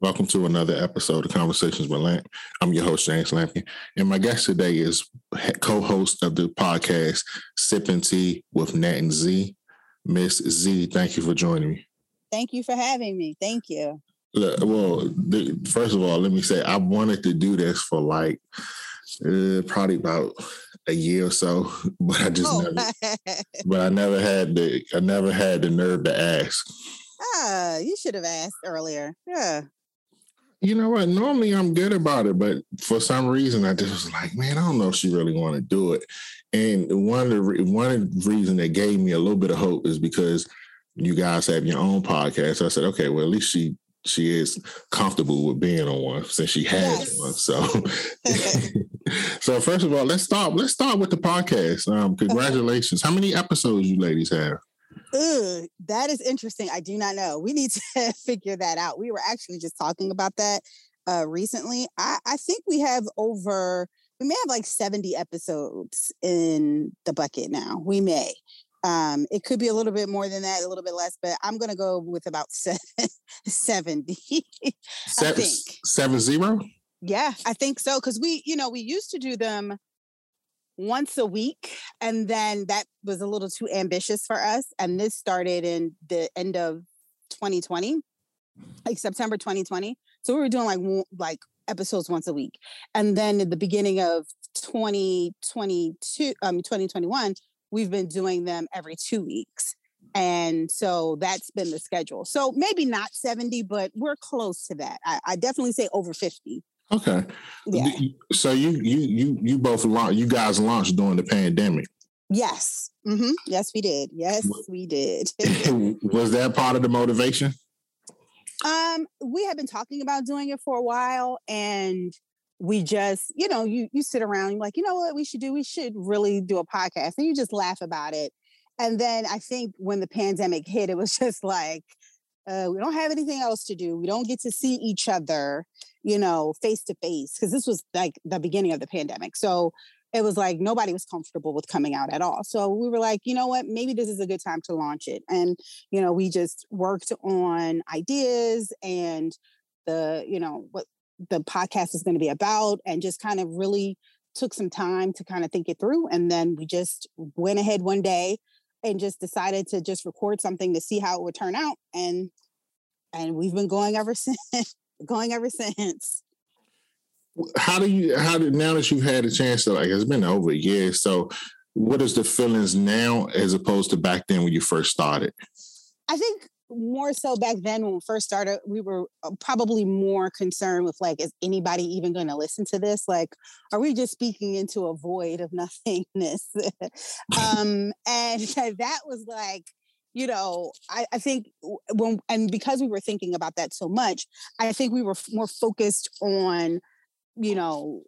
Welcome to another episode of Conversations with Lamp. I'm your host, James Lampion. And my guest today is co host of the podcast, Sipping Tea with Nat and Z. Miss Z, thank you for joining me. Thank you for having me. Thank you. Well, the, first of all, let me say I wanted to do this for like uh, probably about a year or so, but I just oh. never, but I never had the, I never had the nerve to ask. Ah, you should have asked earlier. Yeah you know what? Normally I'm good about it, but for some reason I just was like, man, I don't know if she really want to do it. And one of the one reason that gave me a little bit of hope is because you guys have your own podcast. So I said, okay, well at least she she is comfortable with being on one since she has yes. one. So, so first of all, let's start. Let's start with the podcast. Um, congratulations! How many episodes you ladies have? Ugh, that is interesting. I do not know. We need to figure that out. We were actually just talking about that uh, recently. I, I think we have over, we may have like 70 episodes in the bucket now. We may. Um, it could be a little bit more than that, a little bit less, but I'm going to go with about seven, 70. seven, seven zero? Yeah, I think so. Cause we, you know, we used to do them once a week. And then that was a little too ambitious for us. And this started in the end of 2020, like September 2020. So we were doing like like episodes once a week. And then at the beginning of 2022, um 2021, we've been doing them every two weeks. And so that's been the schedule. So maybe not 70, but we're close to that. I, I definitely say over 50. Okay. Yeah. So you you you you both launched. You guys launched during the pandemic. Yes. Mm-hmm. Yes, we did. Yes, we did. was that part of the motivation? Um, we have been talking about doing it for a while, and we just, you know, you you sit around, you're like, you know what, we should do. We should really do a podcast, and you just laugh about it. And then I think when the pandemic hit, it was just like, uh, we don't have anything else to do. We don't get to see each other you know, face to face, because this was like the beginning of the pandemic. So it was like nobody was comfortable with coming out at all. So we were like, you know what, maybe this is a good time to launch it. And, you know, we just worked on ideas and the, you know, what the podcast is going to be about and just kind of really took some time to kind of think it through. And then we just went ahead one day and just decided to just record something to see how it would turn out. And and we've been going ever since going ever since. How do you how did now that you've had a chance to like it's been over a year, so what is the feelings now as opposed to back then when you first started? I think more so back then when we first started, we were uh, probably more concerned with like, is anybody even going to listen to this? Like, are we just speaking into a void of nothingness? um, and that was like you know, I, I, think when and because we were thinking about that so much, I think we were more focused on, you know,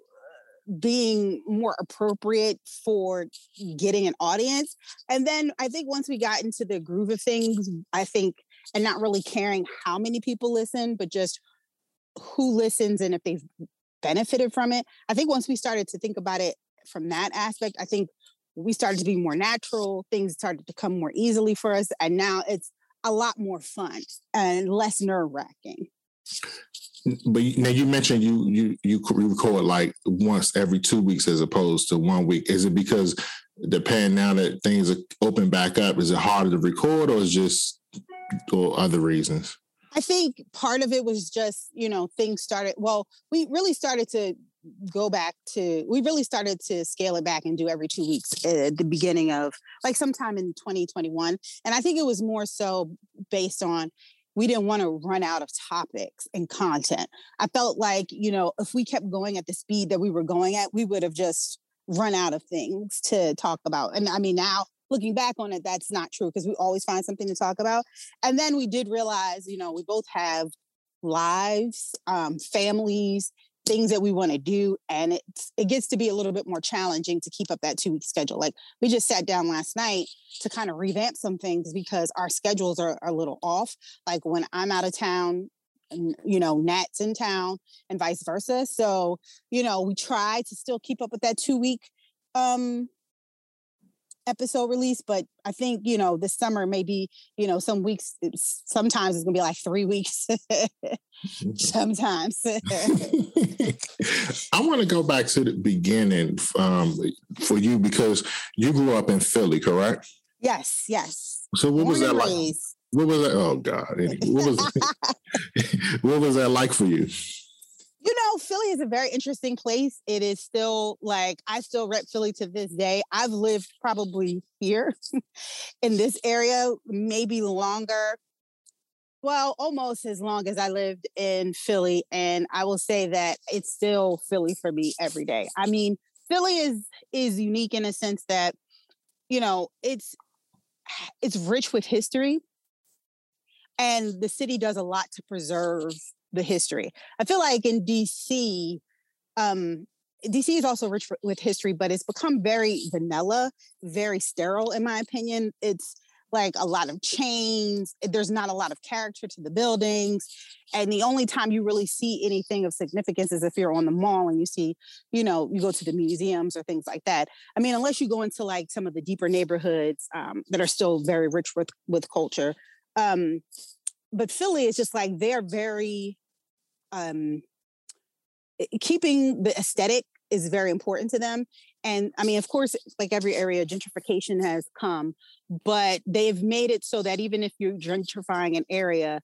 being more appropriate for getting an audience. And then I think once we got into the groove of things, I think, and not really caring how many people listen, but just who listens and if they've benefited from it. I think once we started to think about it from that aspect, I think we started to be more natural things started to come more easily for us and now it's a lot more fun and less nerve-wracking but now you mentioned you you you record like once every two weeks as opposed to one week is it because the depending now that things are open back up is it harder to record or is just or other reasons? I think part of it was just you know things started well we really started to go back to we really started to scale it back and do every two weeks at the beginning of like sometime in 2021 and i think it was more so based on we didn't want to run out of topics and content. I felt like you know if we kept going at the speed that we were going at we would have just run out of things to talk about. And i mean now looking back on it that's not true because we always find something to talk about. And then we did realize you know we both have lives um, families things that we want to do and it it gets to be a little bit more challenging to keep up that two week schedule. Like we just sat down last night to kind of revamp some things because our schedules are, are a little off. Like when i'm out of town you know nat's in town and vice versa. So you know we try to still keep up with that two week um episode release, but I think, you know, this summer, maybe, you know, some weeks, it's, sometimes it's going to be like three weeks. sometimes. I want to go back to the beginning um, for you because you grew up in Philly, correct? Yes, yes. So what Born was that like? What was that? Oh God! What was what was that like for you? You know, Philly is a very interesting place. It is still like I still rep Philly to this day. I've lived probably here in this area, maybe longer. Well, almost as long as I lived in Philly. And I will say that it's still Philly for me every day. I mean, Philly is is unique in a sense that, you know, it's it's rich with history. And the city does a lot to preserve the history. I feel like in DC, um, DC is also rich for, with history, but it's become very vanilla, very sterile, in my opinion. It's like a lot of chains. There's not a lot of character to the buildings. And the only time you really see anything of significance is if you're on the mall and you see, you know, you go to the museums or things like that. I mean, unless you go into like some of the deeper neighborhoods um, that are still very rich with with culture. Um, but Philly is just like they're very um, keeping the aesthetic is very important to them. And I mean, of course, like every area, gentrification has come, but they've made it so that even if you're gentrifying an area,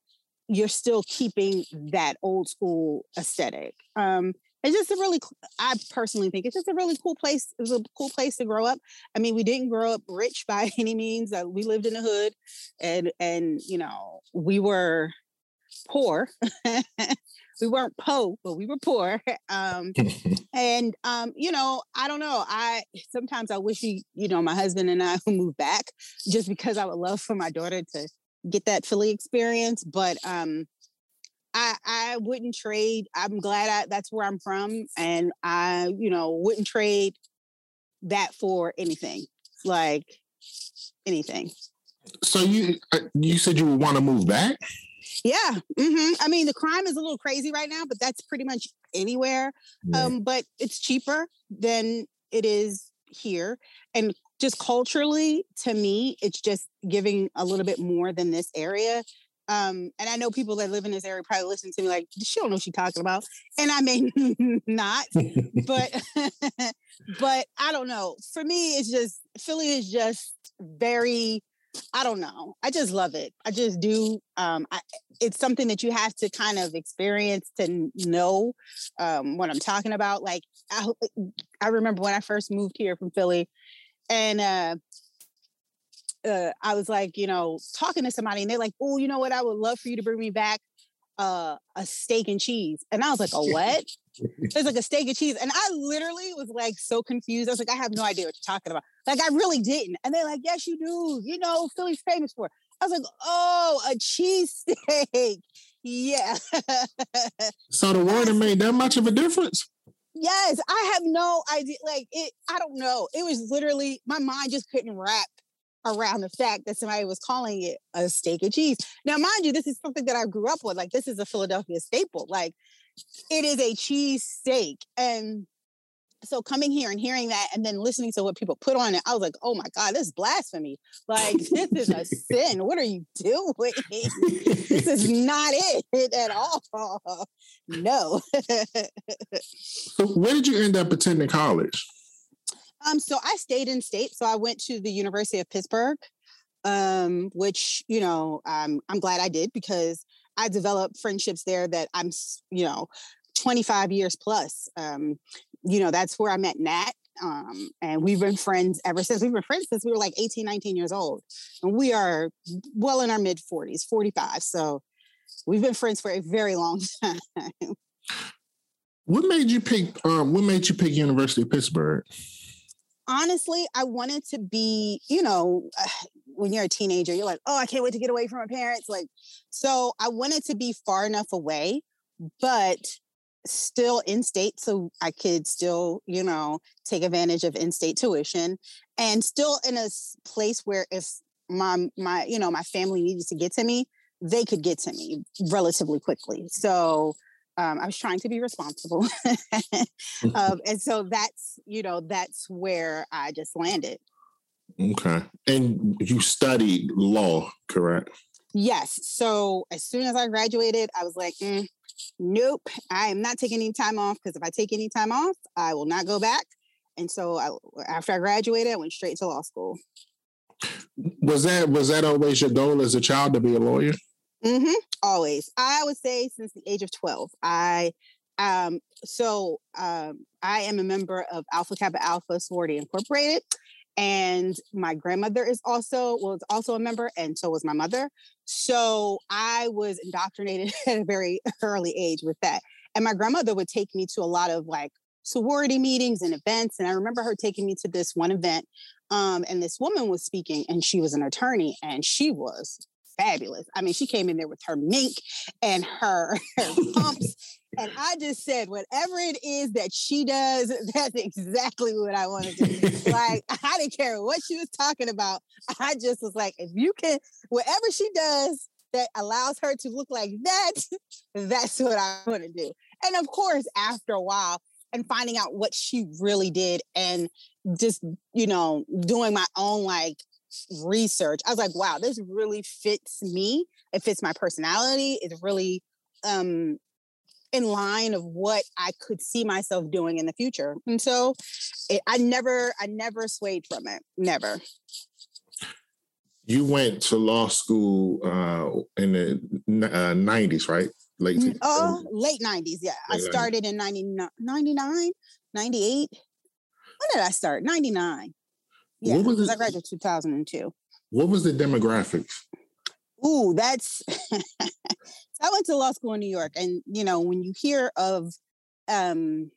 you're still keeping that old school aesthetic. Um, it's just a really, I personally think it's just a really cool place. It was a cool place to grow up. I mean, we didn't grow up rich by any means. Uh, we lived in the hood, and and you know, we were poor. we weren't poor, but we were poor. Um, and um, you know, I don't know. I sometimes I wish he, you know, my husband and I moved back just because I would love for my daughter to get that Philly experience. But um, I I wouldn't trade. I'm glad I, that's where I'm from, and I, you know, wouldn't trade that for anything, like anything. So you uh, you said you would want to move back? Yeah. Mm-hmm. I mean, the crime is a little crazy right now, but that's pretty much anywhere. Um, but it's cheaper than it is here. And just culturally, to me, it's just giving a little bit more than this area. Um, and I know people that live in this area probably listen to me like, she don't know what she's talking about. And I may not, but but I don't know. For me, it's just Philly is just very I don't know. I just love it. I just do. Um, I, it's something that you have to kind of experience to know um, what I'm talking about. Like I, I remember when I first moved here from Philly, and uh, uh, I was like, you know, talking to somebody, and they're like, "Oh, you know what? I would love for you to bring me back uh, a steak and cheese," and I was like, "A what?" It's like a steak and cheese. And I literally was like so confused. I was like, I have no idea what you're talking about. Like, I really didn't. And they're like, yes, you do. You know, Philly's famous for. It. I was like, oh, a cheese steak. Yeah. so the word made that much of a difference? Yes. I have no idea. Like, it, I don't know. It was literally, my mind just couldn't wrap around the fact that somebody was calling it a steak and cheese. Now, mind you, this is something that I grew up with. Like, this is a Philadelphia staple. Like, it is a cheese steak. And so coming here and hearing that and then listening to what people put on it, I was like, oh my God, this is blasphemy. Like, this is a sin. What are you doing? this is not it at all. No. so where did you end up attending college? Um, so I stayed in state. So I went to the University of Pittsburgh, um, which, you know, I'm glad I did because I developed friendships there that I'm, you know, 25 years plus. Um, you know, that's where I met Nat. Um, and we've been friends ever since. We've been friends since we were like 18, 19 years old. And we are well in our mid 40s, 45. So we've been friends for a very long time. What made you pick um, what made you pick University of Pittsburgh? Honestly, I wanted to be, you know, when you're a teenager, you're like, oh, I can't wait to get away from my parents. Like, so I wanted to be far enough away, but still in state so I could still, you know, take advantage of in-state tuition and still in a place where if my my you know my family needed to get to me, they could get to me relatively quickly. So um, I was trying to be responsible. um, and so that's, you know, that's where I just landed. Okay. And you studied law, correct? Yes. So as soon as I graduated, I was like, mm, nope, I am not taking any time off because if I take any time off, I will not go back. And so I, after I graduated, I went straight to law school. Was that was that always your goal as a child to be a lawyer? Mm-hmm. Always. I would say since the age of 12. I um so um I am a member of Alpha Kappa Alpha Sorority Incorporated. And my grandmother is also was also a member, and so was my mother. So I was indoctrinated at a very early age with that. And my grandmother would take me to a lot of like sorority meetings and events. And I remember her taking me to this one event. Um, and this woman was speaking, and she was an attorney, and she was fabulous. I mean, she came in there with her mink and her, her pumps. and I just said, whatever it is that she does, that's exactly what I want to do. like, I didn't care what she was talking about. I just was like, if you can, whatever she does that allows her to look like that, that's what I want to do. And of course, after a while, and finding out what she really did and just, you know, doing my own like research, I was like, wow, this really fits me. It fits my personality. It's really um in line of what I could see myself doing in the future. And so it, I never, I never swayed from it. Never. You went to law school uh, in the uh, 90s, right? Late, uh, late 90s. Yeah. Late I started 90s. in 99, 99, 98. When did I start? 99. Yeah, because I graduated 2002. What was the demographics? Ooh, that's. I went to law school in New York, and you know when you hear of, um,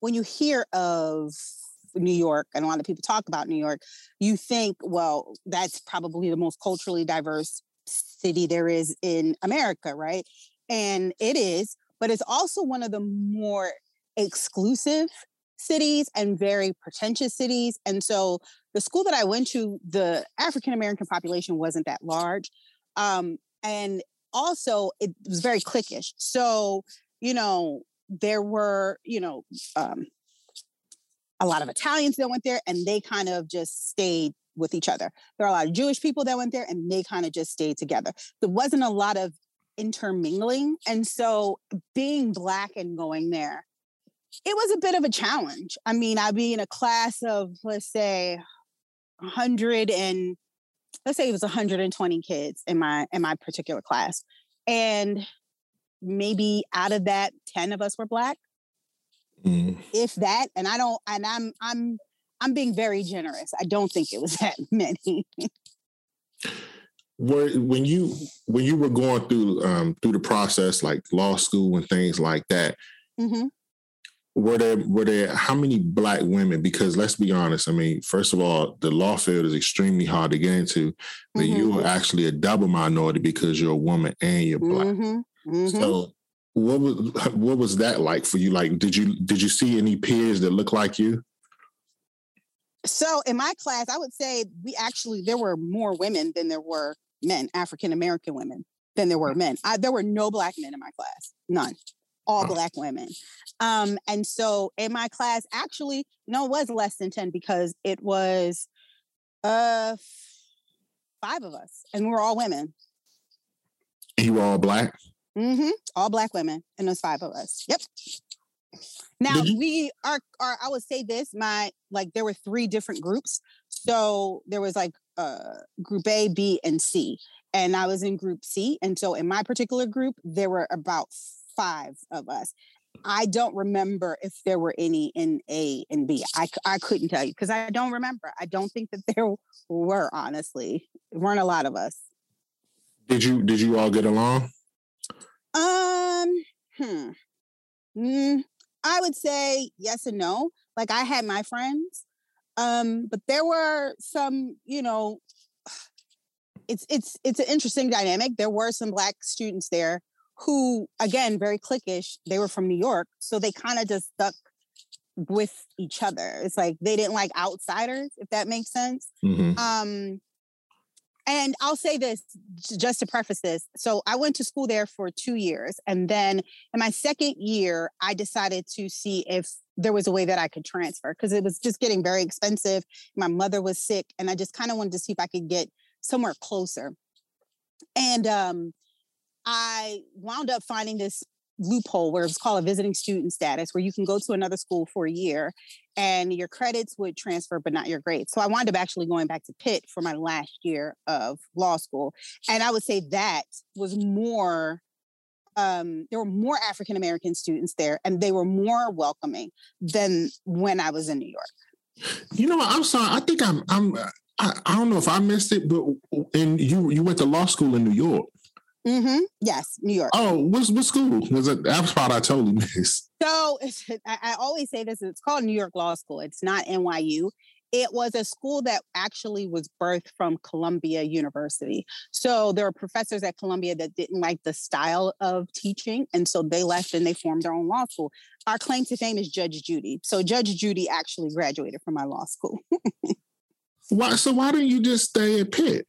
when you hear of New York, and a lot of people talk about New York, you think, well, that's probably the most culturally diverse city there is in America, right? And it is, but it's also one of the more exclusive cities and very pretentious cities. And so the school that I went to, the African American population wasn't that large. Um, and also, it was very cliquish. So, you know, there were, you know, um, a lot of Italians that went there and they kind of just stayed with each other. There are a lot of Jewish people that went there and they kind of just stayed together. There wasn't a lot of intermingling. And so being Black and going there, it was a bit of a challenge. I mean, I'd be in a class of, let's say, 100 and let's say it was 120 kids in my in my particular class. And maybe out of that 10 of us were black. Mm. if that and i don't and i'm i'm i'm being very generous. I don't think it was that many. Were when you when you were going through um through the process like law school and things like that mm-hmm were there were there how many black women? Because let's be honest i mean first of all the law field is extremely hard to get into but mm-hmm. you are actually a double minority because you're a woman and you're black. Mm-hmm. Mm-hmm. so what was what was that like for you? Like did you did you see any peers that look like you? So in my class i would say we actually there were more women than there were men african american women than there were men. I, there were no black men in my class. None all black women. Um, and so in my class, actually, no, it was less than 10 because it was uh five of us and we were all women. You were all black? Mm-hmm. All black women, and there's five of us. Yep. Now we are, are I would say this, my like there were three different groups. So there was like uh group A, B, and C. And I was in group C. And so in my particular group, there were about five of us. I don't remember if there were any in A and B. I, I couldn't tell you because I don't remember. I don't think that there were, honestly. There weren't a lot of us. Did you did you all get along? Um, hmm. Mm, I would say yes and no. Like I had my friends, um, but there were some, you know, it's it's it's an interesting dynamic. There were some black students there who again very cliquish they were from new york so they kind of just stuck with each other it's like they didn't like outsiders if that makes sense mm-hmm. um And I'll say this just to preface this. So I went to school there for two years. And then in my second year, I decided to see if there was a way that I could transfer because it was just getting very expensive. My mother was sick, and I just kind of wanted to see if I could get somewhere closer. And um, I wound up finding this loophole where it's called a visiting student status, where you can go to another school for a year and your credits would transfer, but not your grades. So I wound up actually going back to Pitt for my last year of law school. And I would say that was more, um, there were more African American students there and they were more welcoming than when I was in New York. You know, I'm sorry. I think I'm, I'm, I, I don't know if I missed it, but and you you went to law school in New York. Mm-hmm. Yes, New York. Oh, what's what school? Because that spot I totally missed. So I, I always say this: it's called New York Law School. It's not NYU. It was a school that actually was birthed from Columbia University. So there were professors at Columbia that didn't like the style of teaching, and so they left and they formed their own law school. Our claim to fame is Judge Judy. So Judge Judy actually graduated from my law school. why? So why didn't you just stay at Pitt?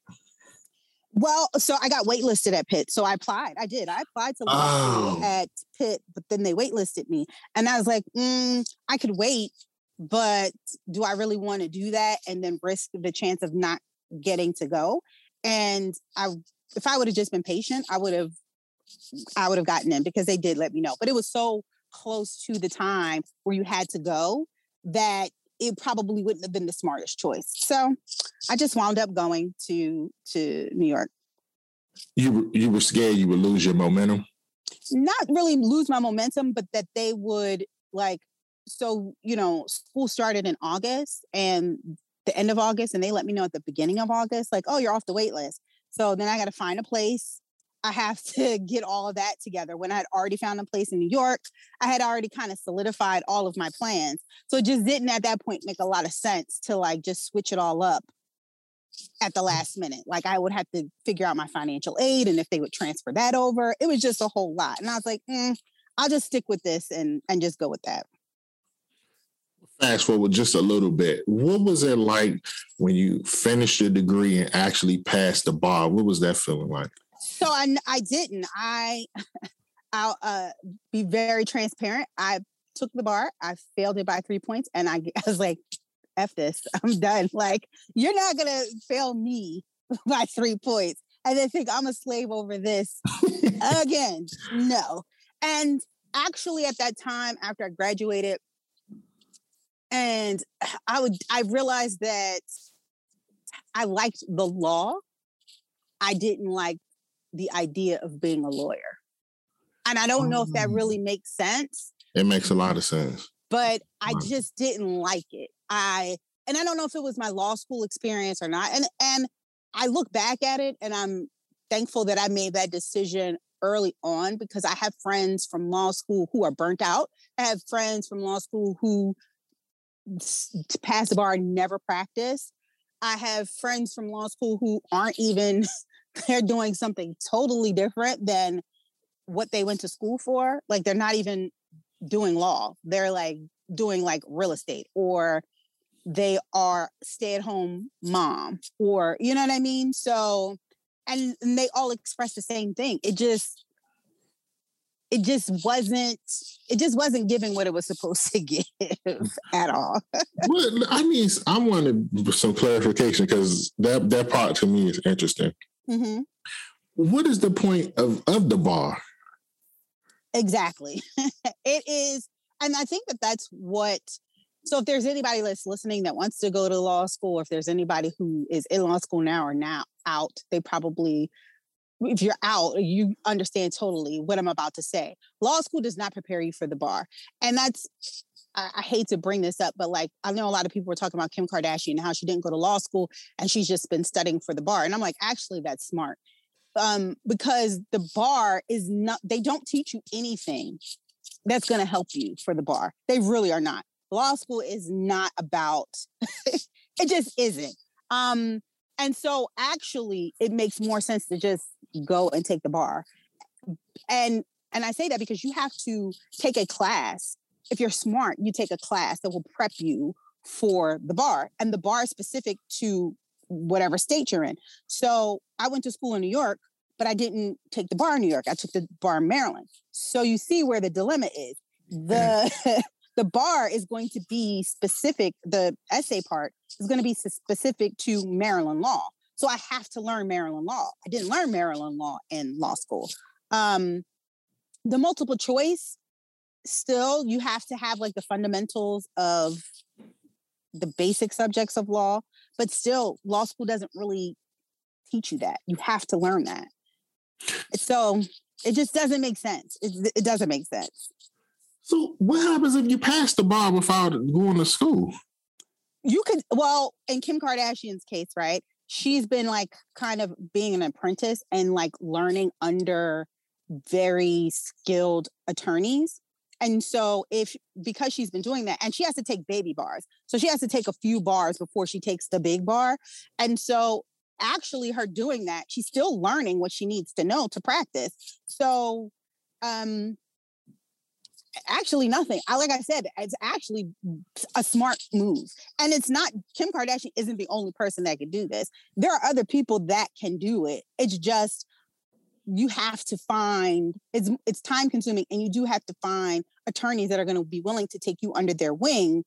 Well, so I got waitlisted at Pitt. So I applied. I did. I applied to oh. at Pitt, but then they waitlisted me. And I was like, mm, I could wait, but do I really want to do that and then risk the chance of not getting to go? And I if I would have just been patient, I would have I would have gotten in because they did let me know. But it was so close to the time where you had to go that it probably wouldn't have been the smartest choice. So I just wound up going to to New York. You you were scared you would lose your momentum? Not really lose my momentum, but that they would like so, you know, school started in August and the end of August, and they let me know at the beginning of August, like, oh, you're off the wait list. So then I got to find a place I have to get all of that together. When I had already found a place in New York, I had already kind of solidified all of my plans. So it just didn't at that point make a lot of sense to like just switch it all up at the last minute. Like I would have to figure out my financial aid and if they would transfer that over. It was just a whole lot. And I was like, mm, I'll just stick with this and and just go with that. Fast forward just a little bit. What was it like when you finished your degree and actually passed the bar? What was that feeling like? So I I didn't. I I'll uh, be very transparent. I took the bar. I failed it by three points, and I, I was like, "F this! I'm done." Like you're not gonna fail me by three points, and then think I'm a slave over this again. No. And actually, at that time, after I graduated, and I would I realized that I liked the law. I didn't like the idea of being a lawyer. And I don't know if that really mm. makes sense. It makes a lot of sense. But I just didn't like it. I and I don't know if it was my law school experience or not. And and I look back at it and I'm thankful that I made that decision early on because I have friends from law school who are burnt out. I have friends from law school who pass the bar and never practice. I have friends from law school who aren't even they're doing something totally different than what they went to school for. Like they're not even doing law. They're like doing like real estate or they are stay-at-home mom or you know what I mean? So and, and they all express the same thing. It just it just wasn't it just wasn't giving what it was supposed to give at all. well, I mean, I wanted some clarification because that that part to me is interesting. Mm-hmm. What is the point of of the bar? Exactly, it is, and I think that that's what. So, if there's anybody that's listening that wants to go to law school, if there's anybody who is in law school now or now out, they probably if you're out, you understand totally what I'm about to say. Law school does not prepare you for the bar. And that's, I, I, hate to bring this up, but like, I know a lot of people were talking about Kim Kardashian and how she didn't go to law school and she's just been studying for the bar. And I'm like, actually, that's smart. Um, because the bar is not, they don't teach you anything that's going to help you for the bar. They really are not. Law school is not about, it just isn't. Um, and so actually it makes more sense to just go and take the bar. And and I say that because you have to take a class. If you're smart, you take a class that will prep you for the bar. And the bar is specific to whatever state you're in. So I went to school in New York, but I didn't take the bar in New York. I took the bar in Maryland. So you see where the dilemma is. The the bar is going to be specific, the essay part is going to be specific to Maryland law. So I have to learn Maryland law. I didn't learn Maryland law in law school. Um, the multiple choice, still, you have to have like the fundamentals of the basic subjects of law, but still, law school doesn't really teach you that. You have to learn that. So it just doesn't make sense. It, it doesn't make sense. So what happens if you pass the bar without going to school? You could well, in Kim Kardashian's case, right? She's been like kind of being an apprentice and like learning under very skilled attorneys. And so if because she's been doing that and she has to take baby bars. So she has to take a few bars before she takes the big bar. And so actually her doing that, she's still learning what she needs to know to practice. So um actually nothing. I like I said, it's actually a smart move. And it's not Kim Kardashian isn't the only person that can do this. There are other people that can do it. It's just you have to find it's it's time consuming and you do have to find attorneys that are going to be willing to take you under their wing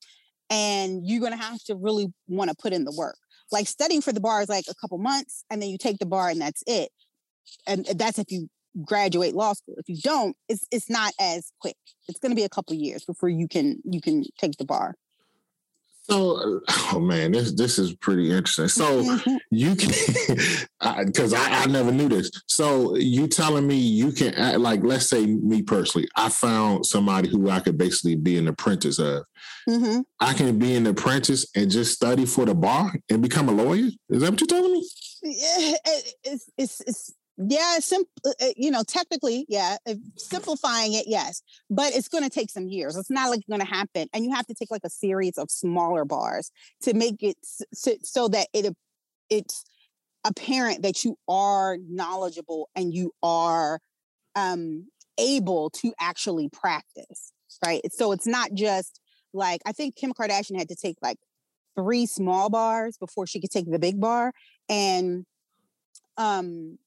and you're going to have to really want to put in the work. Like studying for the bar is like a couple months and then you take the bar and that's it. And that's if you graduate law school. If you don't, it's it's not as quick. It's going to be a couple years before you can you can take the bar. So, oh man, this this is pretty interesting. So you can, because I, I, I, never knew this. So you telling me you can, act, like, let's say me personally, I found somebody who I could basically be an apprentice of. Mm-hmm. I can be an apprentice and just study for the bar and become a lawyer. Is that what you're telling me? Yeah, it's it's it's yeah, sim- uh, uh, you know, technically, yeah, simplifying it, yes, but it's going to take some years. It's not like going to happen, and you have to take like a series of smaller bars to make it so, so that it it's apparent that you are knowledgeable and you are um, able to actually practice, right? So it's not just like I think Kim Kardashian had to take like three small bars before she could take the big bar, and um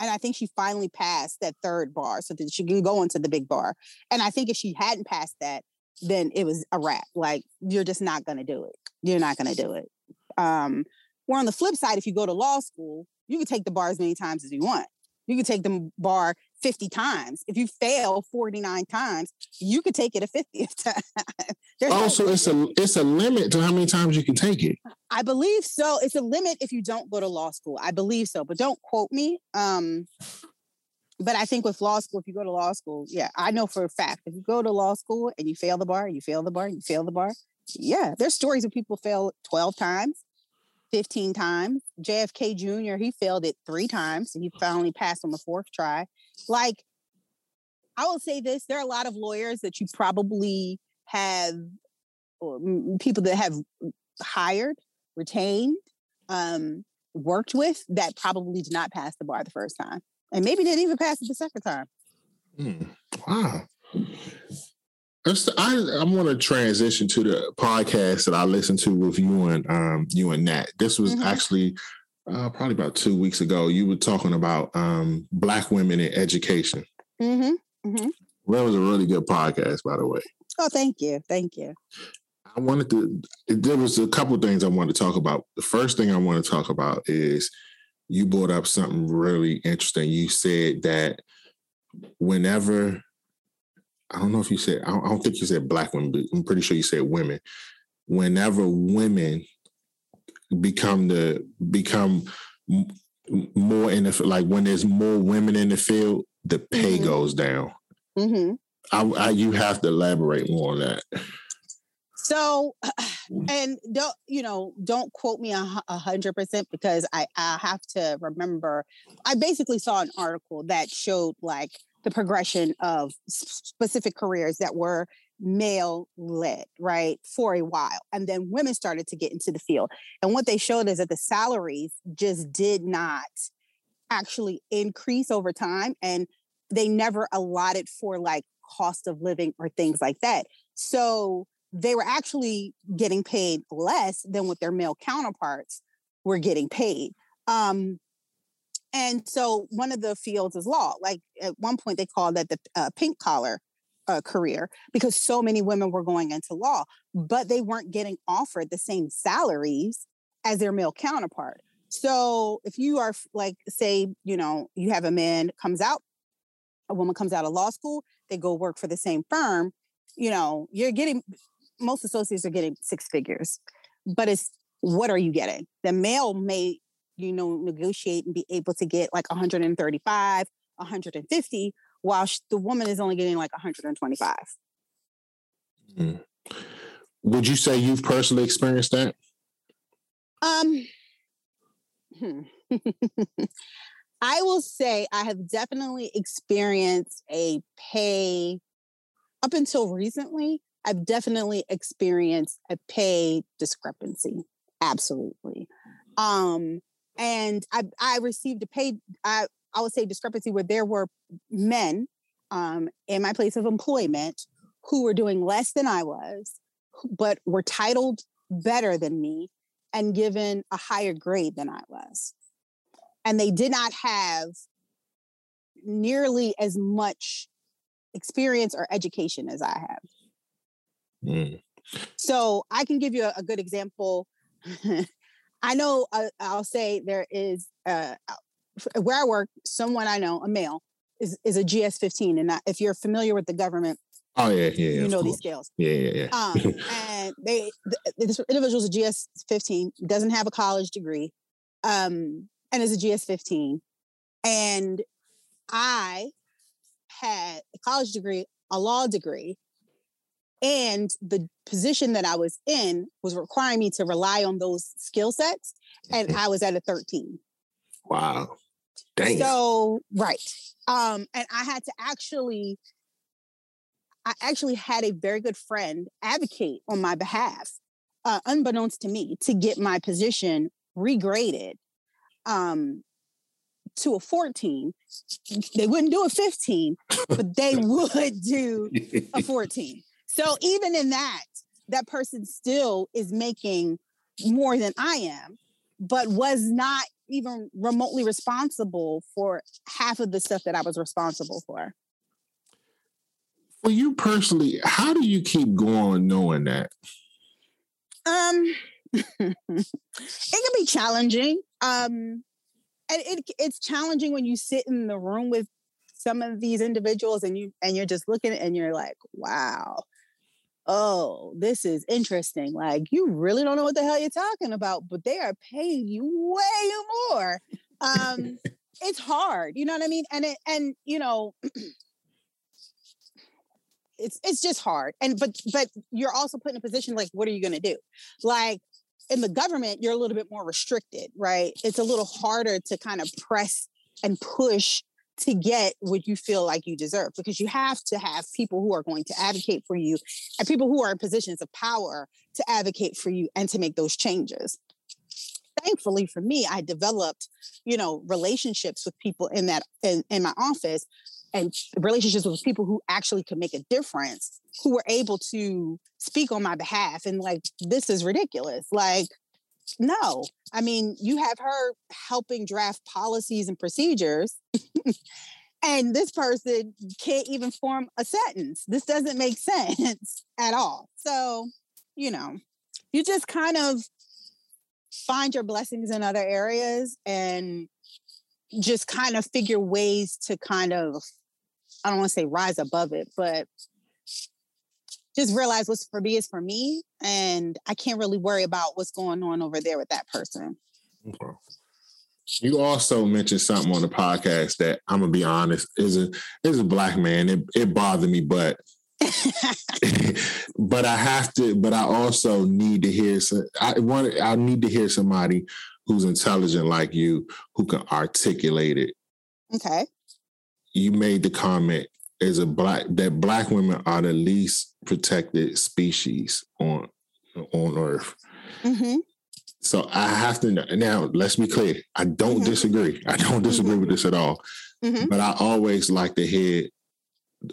and I think she finally passed that third bar so that she can go into the big bar. And I think if she hadn't passed that, then it was a wrap. Like you're just not to do it. You're not to do it. Um, where on the flip side, if you go to law school, you can take the bar as many times as you want. You can take the bar 50 times. If you fail 49 times, you could take it a 50th time. also, no it's a it's a limit to how many times you can take it. I believe so. It's a limit if you don't go to law school. I believe so, but don't quote me. Um, but I think with law school, if you go to law school, yeah, I know for a fact if you go to law school and you fail the bar, you fail the bar, you fail the bar. Yeah, there's stories of people fail 12 times, 15 times. JFK Jr., he failed it three times. And he finally passed on the fourth try. Like, I will say this there are a lot of lawyers that you probably have, people that have hired, retained, um, worked with that probably did not pass the bar the first time. And maybe didn't even pass it the second time. Mm, wow. I I want to transition to the podcast that I listened to with you and um you and Nat. This was mm-hmm. actually uh, probably about two weeks ago. You were talking about um black women in education. Mm-hmm. Mm-hmm. That was a really good podcast, by the way. Oh, thank you, thank you. I wanted to. There was a couple things I wanted to talk about. The first thing I want to talk about is you brought up something really interesting. You said that whenever I don't know if you said, I don't, think you said black women, but I'm pretty sure you said women. Whenever women become the, become more in the, like when there's more women in the field, the pay mm-hmm. goes down. Mm-hmm. I, I, you have to elaborate more on that. So, and don't you know? Don't quote me a hundred percent because I I have to remember. I basically saw an article that showed like the progression of specific careers that were male led, right, for a while. And then women started to get into the field. And what they showed is that the salaries just did not actually increase over time. And they never allotted for like cost of living or things like that. So they were actually getting paid less than what their male counterparts we're getting paid. Um, and so one of the fields is law. Like at one point, they called that the uh, pink collar uh, career because so many women were going into law, but they weren't getting offered the same salaries as their male counterpart. So if you are like, say, you know, you have a man comes out, a woman comes out of law school, they go work for the same firm, you know, you're getting most associates are getting six figures, but it's what are you getting? The male may, you know, negotiate and be able to get like 135, 150, while the woman is only getting like 125. Mm. Would you say you've personally experienced that? Um, hmm. I will say I have definitely experienced a pay up until recently. I've definitely experienced a pay discrepancy. Absolutely. Um, and I, I received a pay, I, I would say discrepancy where there were men um, in my place of employment who were doing less than I was, but were titled better than me and given a higher grade than I was. And they did not have nearly as much experience or education as I have. Mm. So I can give you a, a good example. I know uh, I'll say there is uh, where I work, someone I know, a male, is, is a GS 15. And if you're familiar with the government, oh, yeah, yeah, you know these scales. Yeah, yeah, yeah. Um, and they, this individual's a GS 15, doesn't have a college degree, um, and is a GS 15. And I had a college degree, a law degree, and the position that I was in was requiring me to rely on those skill sets. And. I was at a 13. Wow. Dang. So, right. Um, and I had to actually, I actually had a very good friend advocate on my behalf, uh, unbeknownst to me, to get my position regraded um, to a 14. They wouldn't do a 15, but they would do a 14. So even in that, that person still is making more than I am, but was not even remotely responsible for half of the stuff that I was responsible for. For you personally, how do you keep going knowing that? Um, it can be challenging. Um, and it, it's challenging when you sit in the room with some of these individuals and you and you're just looking and you're like, wow, oh, this is interesting. Like, you really don't know what the hell you're talking about, but they are paying you way more. Um, it's hard, you know what I mean? And it, and you know, it's it's just hard. And but but you're also put in a position like, what are you gonna do? Like in the government, you're a little bit more restricted, right? It's a little harder to kind of press and push to get what you feel like you deserve because you have to have people who are going to advocate for you and people who are in positions of power to advocate for you and to make those changes. Thankfully for me i developed you know relationships with people in that in, in my office and relationships with people who actually could make a difference who were able to speak on my behalf and like this is ridiculous. Like no. I mean, you have her helping draft policies and procedures, and this person can't even form a sentence. This doesn't make sense at all. So, you know, you just kind of find your blessings in other areas and just kind of figure ways to kind of, I don't want to say rise above it, but just realize what's for me is for me and i can't really worry about what's going on over there with that person. Okay. you also mentioned something on the podcast that i'm gonna be honest is a is a black man it, it bothered me but but i have to but i also need to hear some i want i need to hear somebody who's intelligent like you who can articulate it. Okay. You made the comment as a black that black women are the least protected species on on Earth. Mm-hmm. So I have to now. Let's be clear. I don't mm-hmm. disagree. I don't disagree mm-hmm. with this at all. Mm-hmm. But I always like to hear,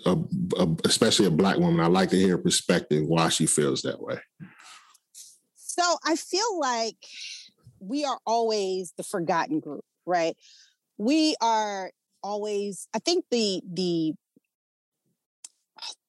a, a, especially a black woman. I like to hear a perspective why she feels that way. So I feel like we are always the forgotten group, right? We are always, I think the the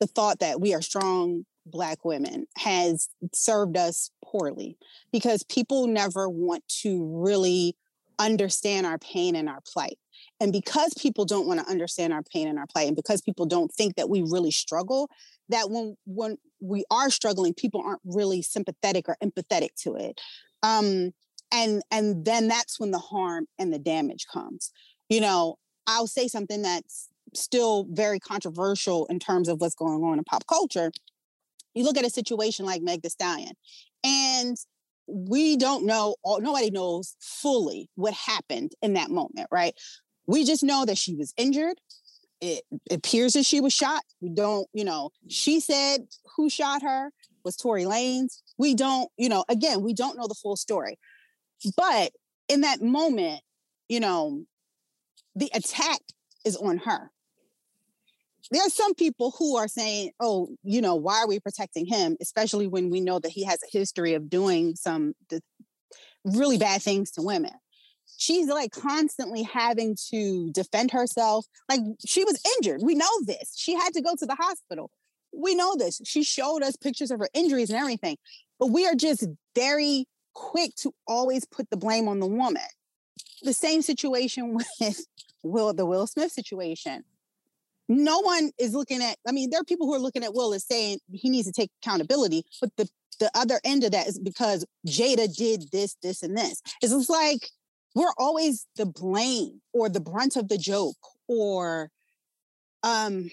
the thought that we are strong black women has served us poorly because people never want to really understand our pain and our plight. And because people don't want to understand our pain and our plight, and because people don't think that we really struggle, that when when we are struggling, people aren't really sympathetic or empathetic to it. Um, and and then that's when the harm and the damage comes. You know, I'll say something that's still very controversial in terms of what's going on in pop culture. You look at a situation like Meg the Stallion, and we don't know, nobody knows fully what happened in that moment, right? We just know that she was injured. It, appears that she was shot. We don't, you know, she said who shot her was Tory Lanez. We don't, you know, again, we don't know the full story. But in that moment, you know, the attack is on her. There are some people who are saying, oh, you know, why are we protecting him? Especially when we know that he has a history of doing some really bad things to women. She's like constantly having to defend herself. Like she was injured. We know this. She had to go to the hospital. We know this. She showed us pictures of her injuries and everything. But we are just very quick to always put the blame on the woman. The same situation with Will, the Will Smith situation. No one is looking at, I mean, there are people who are looking at Will as saying he needs to take accountability, but the, the other end of that is because Jada did this, this, and this. It's just like we're always the blame or the brunt of the joke or um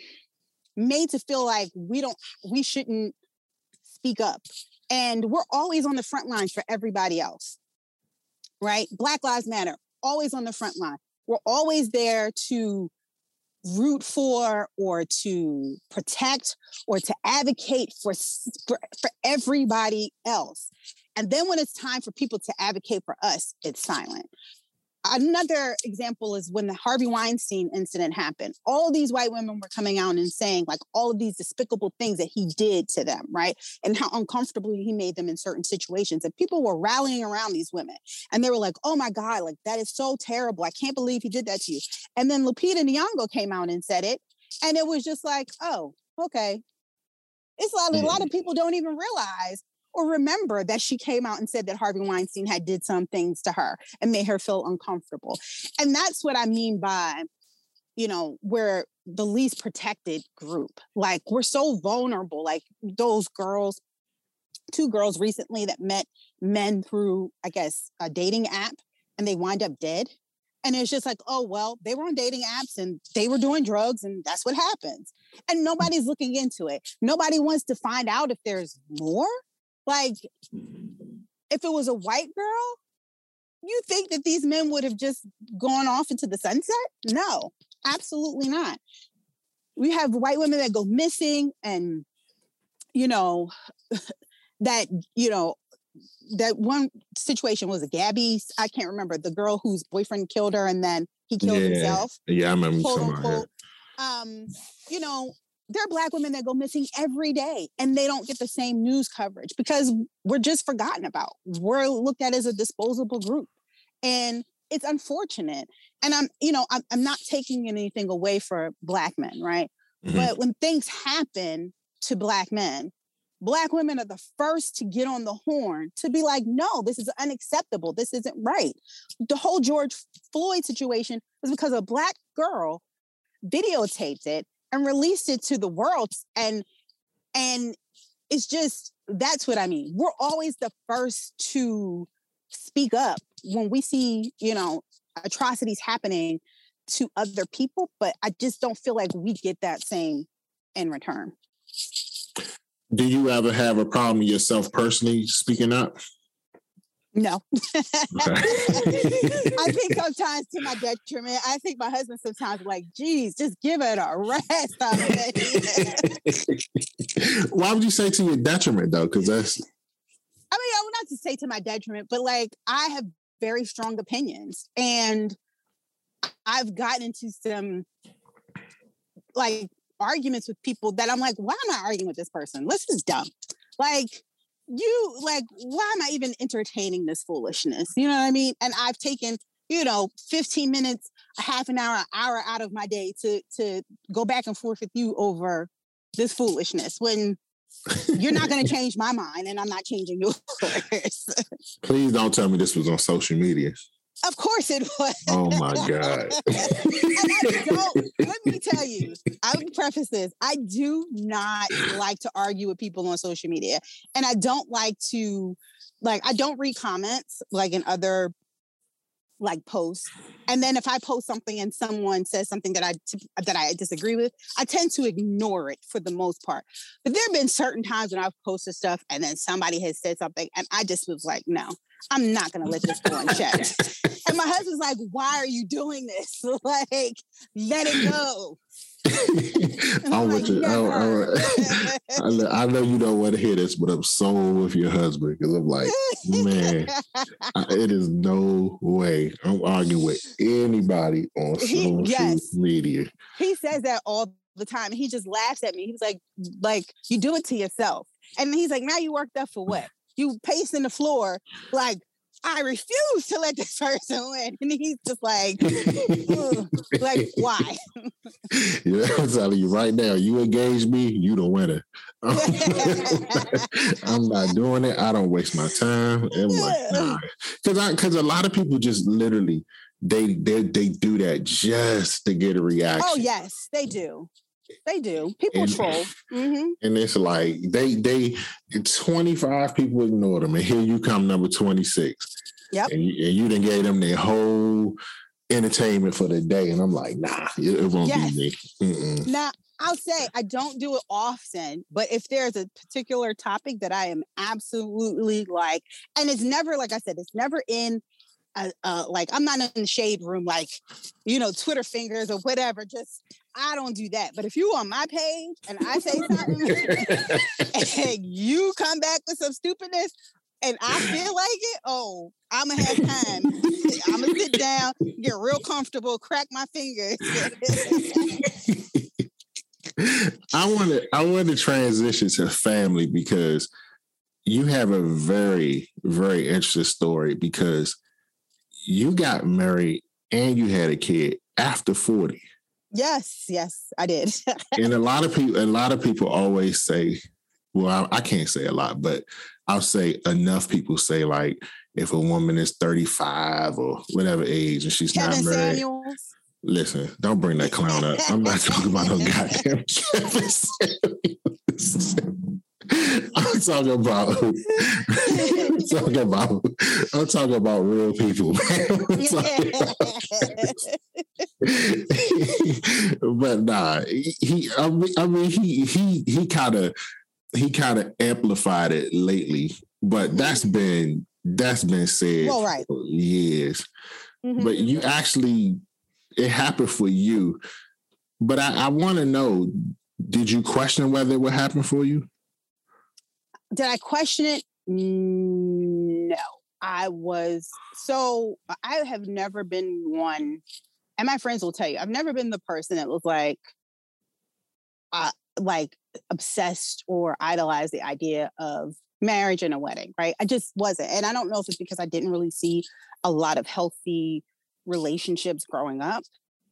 made to feel like we don't we shouldn't speak up. And we're always on the front lines for everybody else right? Black lives matter always on the front line. We're always there to root for or to protect or to advocate for, for, for everybody else. And then when it's time for people to advocate for us, it's silent. Another example is when the Harvey Weinstein incident happened. All these white women were coming out and saying, like, all of these despicable things that he did to them, right? And how uncomfortable he made them in certain situations. And people were rallying around these women. And they were like, oh my God, like, that is so terrible. I can't believe he did that to you. And then Lupita Nyong'o came out and said it. And it was just like, oh, okay. It's like a lot of people don't even realize or remember that she came out and said that Harvey Weinstein had did some things to her and made her feel uncomfortable. And that's what I mean by, you know, we're the least protected group. Like we're so vulnerable. Like those girls, two girls recently that met men through, I guess, a dating app and they wind up dead. And it's just like, oh, well, they were on dating apps and they were doing drugs, and that's what happens. And mm. nobody's looking into it. Nobody wants to find out if there's more. Like, if it was a white girl, you think that these men would have just gone off into the sunset? No, absolutely not. We have white women that go missing and, you know, that, you know, that one situation was a Gabby, I can't remember, the girl whose boyfriend killed her and then he killed yeah. himself. Yeah, I remember quote, unquote. Um, you know, there are black women that go missing every day and they don't get the same news coverage because we're just forgotten about. We're looked at as a disposable group. And it's unfortunate. And I'm, you know, I'm, I'm not taking anything away for black men, right? Mm-hmm. But when things happen to black men, black women are the first to get on the horn to be like, no, this is unacceptable. This isn't right. The whole George Floyd situation was because a black girl videotaped it and released it to the world and and it's just that's what i mean. We're always the first to speak up when we see you know atrocities happening to other people but i just don't feel like we get that same in return. Do you ever have a problem yourself personally speaking up no. I think sometimes to my detriment. I think my husband sometimes like, geez, just give it a rest. Why would you say to your detriment though? Because that's I mean, I would not to say to my detriment, but like I have very strong opinions and I've gotten into some like arguments with people that I'm like, why am I arguing with this person? This is dumb. Like you like, why am I even entertaining this foolishness? You know what I mean? And I've taken, you know, 15 minutes, a half an hour, an hour out of my day to to go back and forth with you over this foolishness when you're not going to change my mind and I'm not changing yours. Please don't tell me this was on social media. Of course it was. Oh my God. let me tell you, I would preface this. I do not like to argue with people on social media. And I don't like to, like, I don't read comments like in other like posts and then if i post something and someone says something that i that i disagree with i tend to ignore it for the most part but there have been certain times when i've posted stuff and then somebody has said something and i just was like no i'm not going to let this go unchecked and my husband's like why are you doing this like let it go I'm with you. I, I, I, know you don't want to hear this, but I'm so with your husband because I'm like, man, I, it is no way I'm arguing with anybody on he, social yes. media. He says that all the time. He just laughs at me. He's like, like you do it to yourself. And he's like, now you worked up for mm. what? You pacing the floor like I refuse to let this person win. And he's just like, like, why? yeah, I'm telling you right now, you engage me, you the winner. I'm not doing it. I don't waste my time. I'm like, nah. Cause I cause a lot of people just literally they they they do that just to get a oh, reaction. Oh yes, they do. They do. People and, troll. Mm-hmm. And it's like they they 25 people ignore them, and here you come number 26. Yep. And you, and you didn't gave them their whole entertainment for the day. And I'm like, nah, it, it won't yes. be me. Mm-mm. Now I'll say I don't do it often, but if there's a particular topic that I am absolutely like, and it's never, like I said, it's never in uh, uh, like I'm not in the shade room, like you know, Twitter fingers or whatever. Just I don't do that. But if you on my page and I say something and you come back with some stupidness and I feel like it, oh, I'm gonna have time. I'm gonna sit down, get real comfortable, crack my fingers. I want to I want to transition to family because you have a very very interesting story because you got married and you had a kid after 40. Yes, yes, I did. and a lot of people, a lot of people always say, well, I, I, can't say a lot, but I'll say enough people say like if a woman is 35 or whatever age and she's Kevin not married. Samuels. Listen, don't bring that clown up. I'm not talking about no goddamn Kevin Samuels. I'm talking about I'm talking about I'm talking about real people. but nah, he I mean, I mean he he he kind of he kind of amplified it lately, but that's been that's been said well, right. for years. Mm-hmm. But you actually it happened for you. But I, I want to know, did you question whether it would happen for you? Did I question it? No. I was so I have never been one, and my friends will tell you, I've never been the person that was like, uh, like obsessed or idolized the idea of marriage and a wedding, right? I just wasn't. And I don't know if it's because I didn't really see a lot of healthy relationships growing up.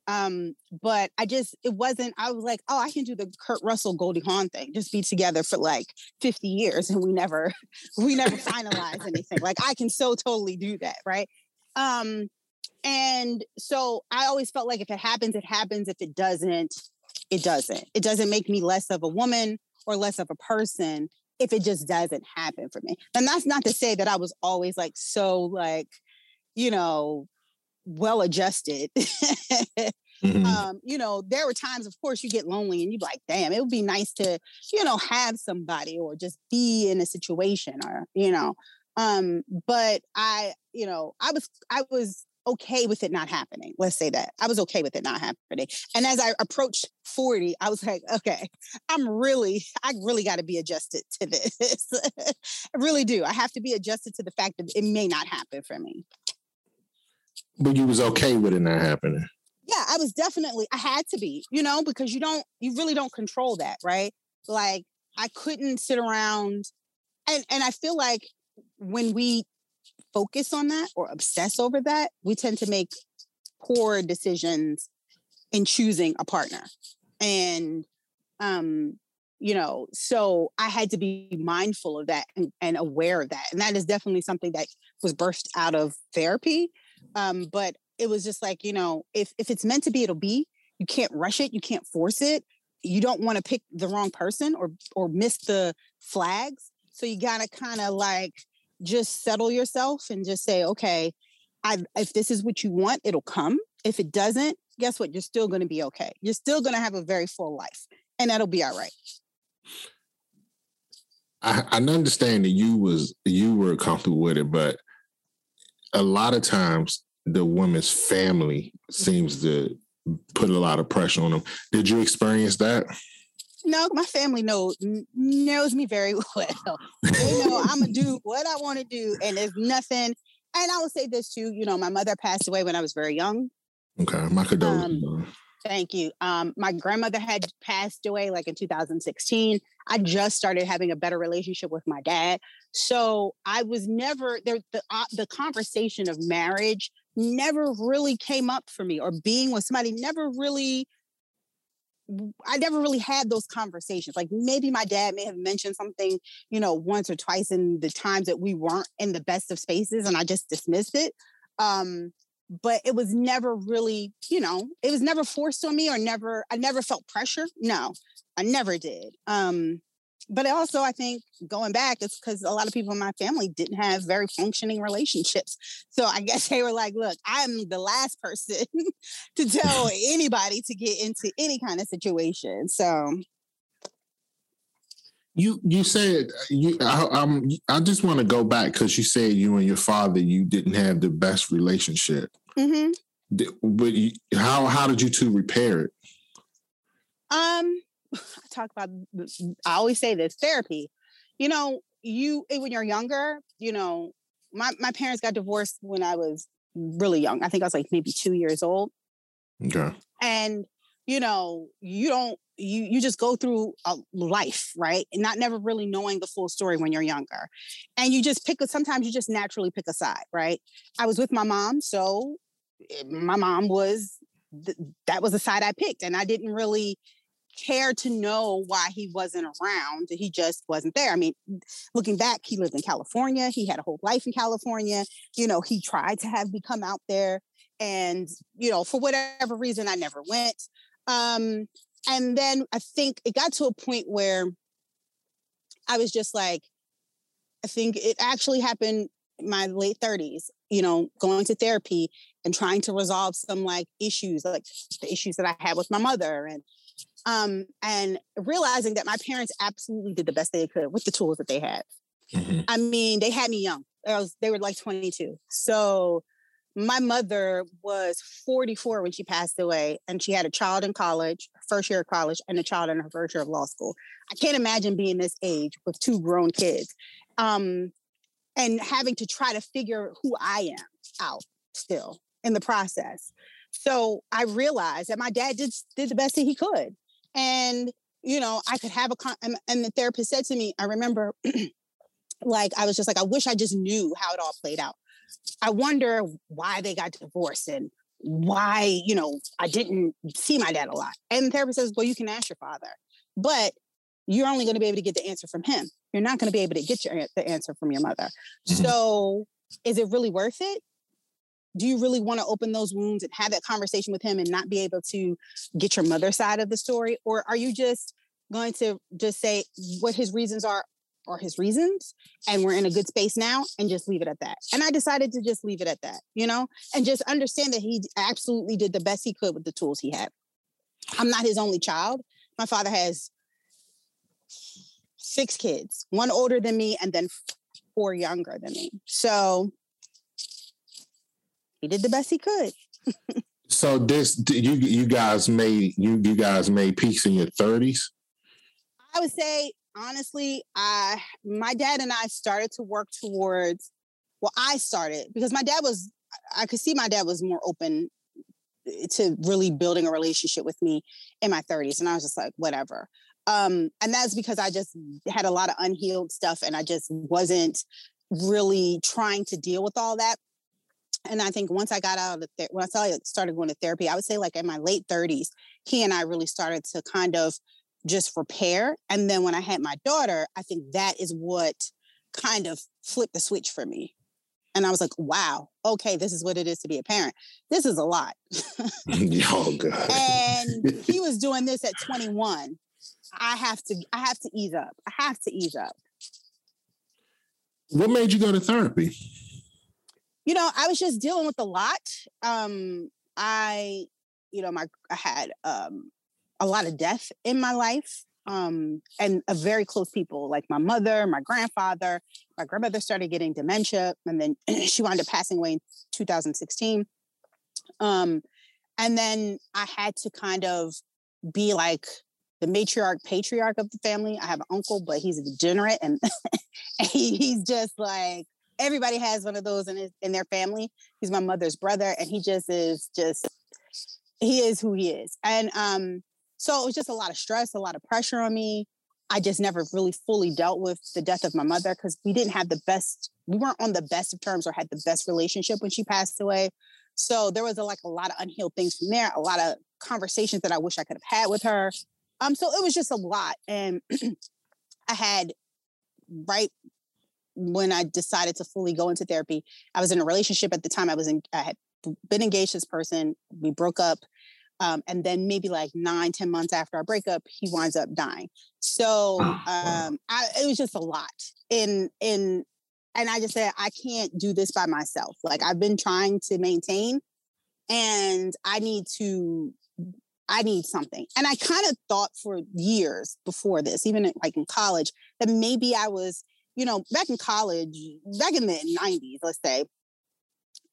Um, but I just it wasn't, I was like, oh, I can do the Kurt Russell Goldie Hawn thing, just be together for like 50 years and we never, we never finalize anything. Like I can so totally do that, right? Um, and so I always felt like if it happens, it happens. If it doesn't, it doesn't. It doesn't make me less of a woman or less of a person if it just doesn't happen for me. And that's not to say that I was always like so like, you know, well adjusted. mm-hmm. um, you know, there were times, of course, you get lonely and you're like, damn, it would be nice to, you know, have somebody or just be in a situation or, you know. Um, but I, you know, I was I was okay with it not happening. Let's say that. I was okay with it not happening. And as I approached 40, I was like, okay, I'm really, I really got to be adjusted to this. I really do. I have to be adjusted to the fact that it may not happen for me. But you was okay with it not happening. Yeah, I was definitely. I had to be, you know, because you don't, you really don't control that, right? Like I couldn't sit around and and I feel like when we focus on that or obsess over that, we tend to make poor decisions in choosing a partner. And um you know so i had to be mindful of that and, and, aware of that and that is definitely something that was burst out of therapy um, but it was just like you know if if it's meant to be it'll be. You can't rush it you can't force it. You don't want to pick the wrong person or or miss the flags. So you gotta kind of like just settle yourself and just say okay I, if this is what you want it'll come. If it doesn't guess what? You're still going to be okay. You're still going to have a very full life and that'll be all right I, I understand that you was you were comfortable with it, but a lot of times the woman's family seems to put a lot of pressure on them. Did you experience that? No, my family knows knows me very well. They know I'm gonna do what I want to do, and there's nothing. And I will say this too. You know, my mother passed away when I was very young. Okay, my condolences. Um, Thank you. Um, my grandmother had passed away like in 2016. I just started having a better relationship with my dad. So I was never there. The, uh, the conversation of marriage never really came up for me, or being with somebody never really. I never really had those conversations. Like maybe my dad may have mentioned something, you know, once or twice in the times that we weren't in the best of spaces, and I just dismissed it. Um, but it was never really, you know, it was never forced on me or never, I never felt pressure. No, I never did. Um, but also I think going back, it's because a lot of people in my family didn't have very functioning relationships. So I guess they were like, look, I'm the last person to tell anybody to get into any kind of situation. So you you said you I, I'm I just want to go back because you said you and your father you didn't have the best relationship. Mm-hmm. But you, how how did you two repair it? Um, I talk about. I always say this therapy. You know, you when you're younger, you know, my my parents got divorced when I was really young. I think I was like maybe two years old. Okay. And you know, you don't you you just go through a life, right? And not never really knowing the full story when you're younger. And you just pick a sometimes you just naturally pick a side, right? I was with my mom, so eh, my mom was that was the side I picked and I didn't really care to know why he wasn't around. He just wasn't there. I mean, looking back, he lived in California. He had a whole life in California. You know, he tried to have me come out there. And, you know, for whatever reason, I never went. Um, and then I think it got to a point where I was just like, I think it actually happened my late 30s, you know, going to therapy and trying to resolve some like issues, like the issues that I had with my mother and um and realizing that my parents absolutely did the best they could with the tools that they had. Mm-hmm. I mean, they had me young. I was they were like 22. So my mother was 44 when she passed away and she had a child in college first year of college and a child in her first year of law school. I can't imagine being this age with two grown kids um, and having to try to figure who i am out still in the process. So i realized that my dad did, did the best that he could and you know i could have a con- and, and the therapist said to me i remember like i was just like i wish i just knew how it all played out I wonder why they got divorced and why, you know, I didn't see my dad a lot. And the therapist says, well, you can ask your father, but you're only going to be able to get the answer from him. You're not going to be able to get your, the answer from your mother. Mm-hmm. So is it really worth it? Do you really want to open those wounds and have that conversation with him and not be able to get your mother's side of the story? Or are you just going to just say what his reasons are or his reasons and we're in a good space now and just leave it at that. And i decided to just leave it at that you know? And just understand that he absolutely did the best he could with the tools he had. I'm not his only child. My father has six kids one older than me and then four younger than me. So he did the best he could. So this you you guys made you you guys made peace in your 30s i would say honestly, I my dad and I started to work towards well, I started because my dad was I could see my dad was more open eh, to really building a relationship with me in my 30s. And I was just like, whatever. Um, and that's because I just had a lot of unhealed stuff and I just wasn't really trying to deal with all that. And I think once I got out of the, once I started going to therapy, I would say like in my late 30s, he and I really started to kind of just repair. And then when I had my daughter, I think that is what kind of flipped the switch for me. And I was like, wow, okay, this is what it is to be a parent. This is a lot. oh God. and he was doing this at 21. I have to, I have to ease up. I have to ease up. What made you go to therapy? You know, I was just dealing with a lot. Um, I, you know, my I had um a lot of death in my life um, and a very close people like my mother, my grandfather. My grandmother started getting dementia, and then she wound up passing away in 2016. Um, and then I had to kind of be like the matriarch, patriarch of the family. I have an uncle, but he's a degenerate, and, and he, he's just like everybody has one of those in his, in their family. He's my mother's brother, and he just is just he is who he is, and um so it was just a lot of stress, a lot of pressure on me. I just never really fully dealt with the death of my mother because we didn't have the best, we weren't on the best of terms or had the best relationship when she passed away. So there was a, like a lot of unhealed things from there, a lot of conversations that I wish I could have had with her. Um, so it was just a lot. And I had right when I decided to fully go into therapy, I was in a relationship at the time. I was in, I had been engaged to this person. We broke up. Um, and then maybe like nine, ten months after our breakup, he winds up dying. So um, I, it was just a lot. In in and I just said I can't do this by myself. Like I've been trying to maintain, and I need to. I need something. And I kind of thought for years before this, even like in college, that maybe I was, you know, back in college, back in the 90s, let's say,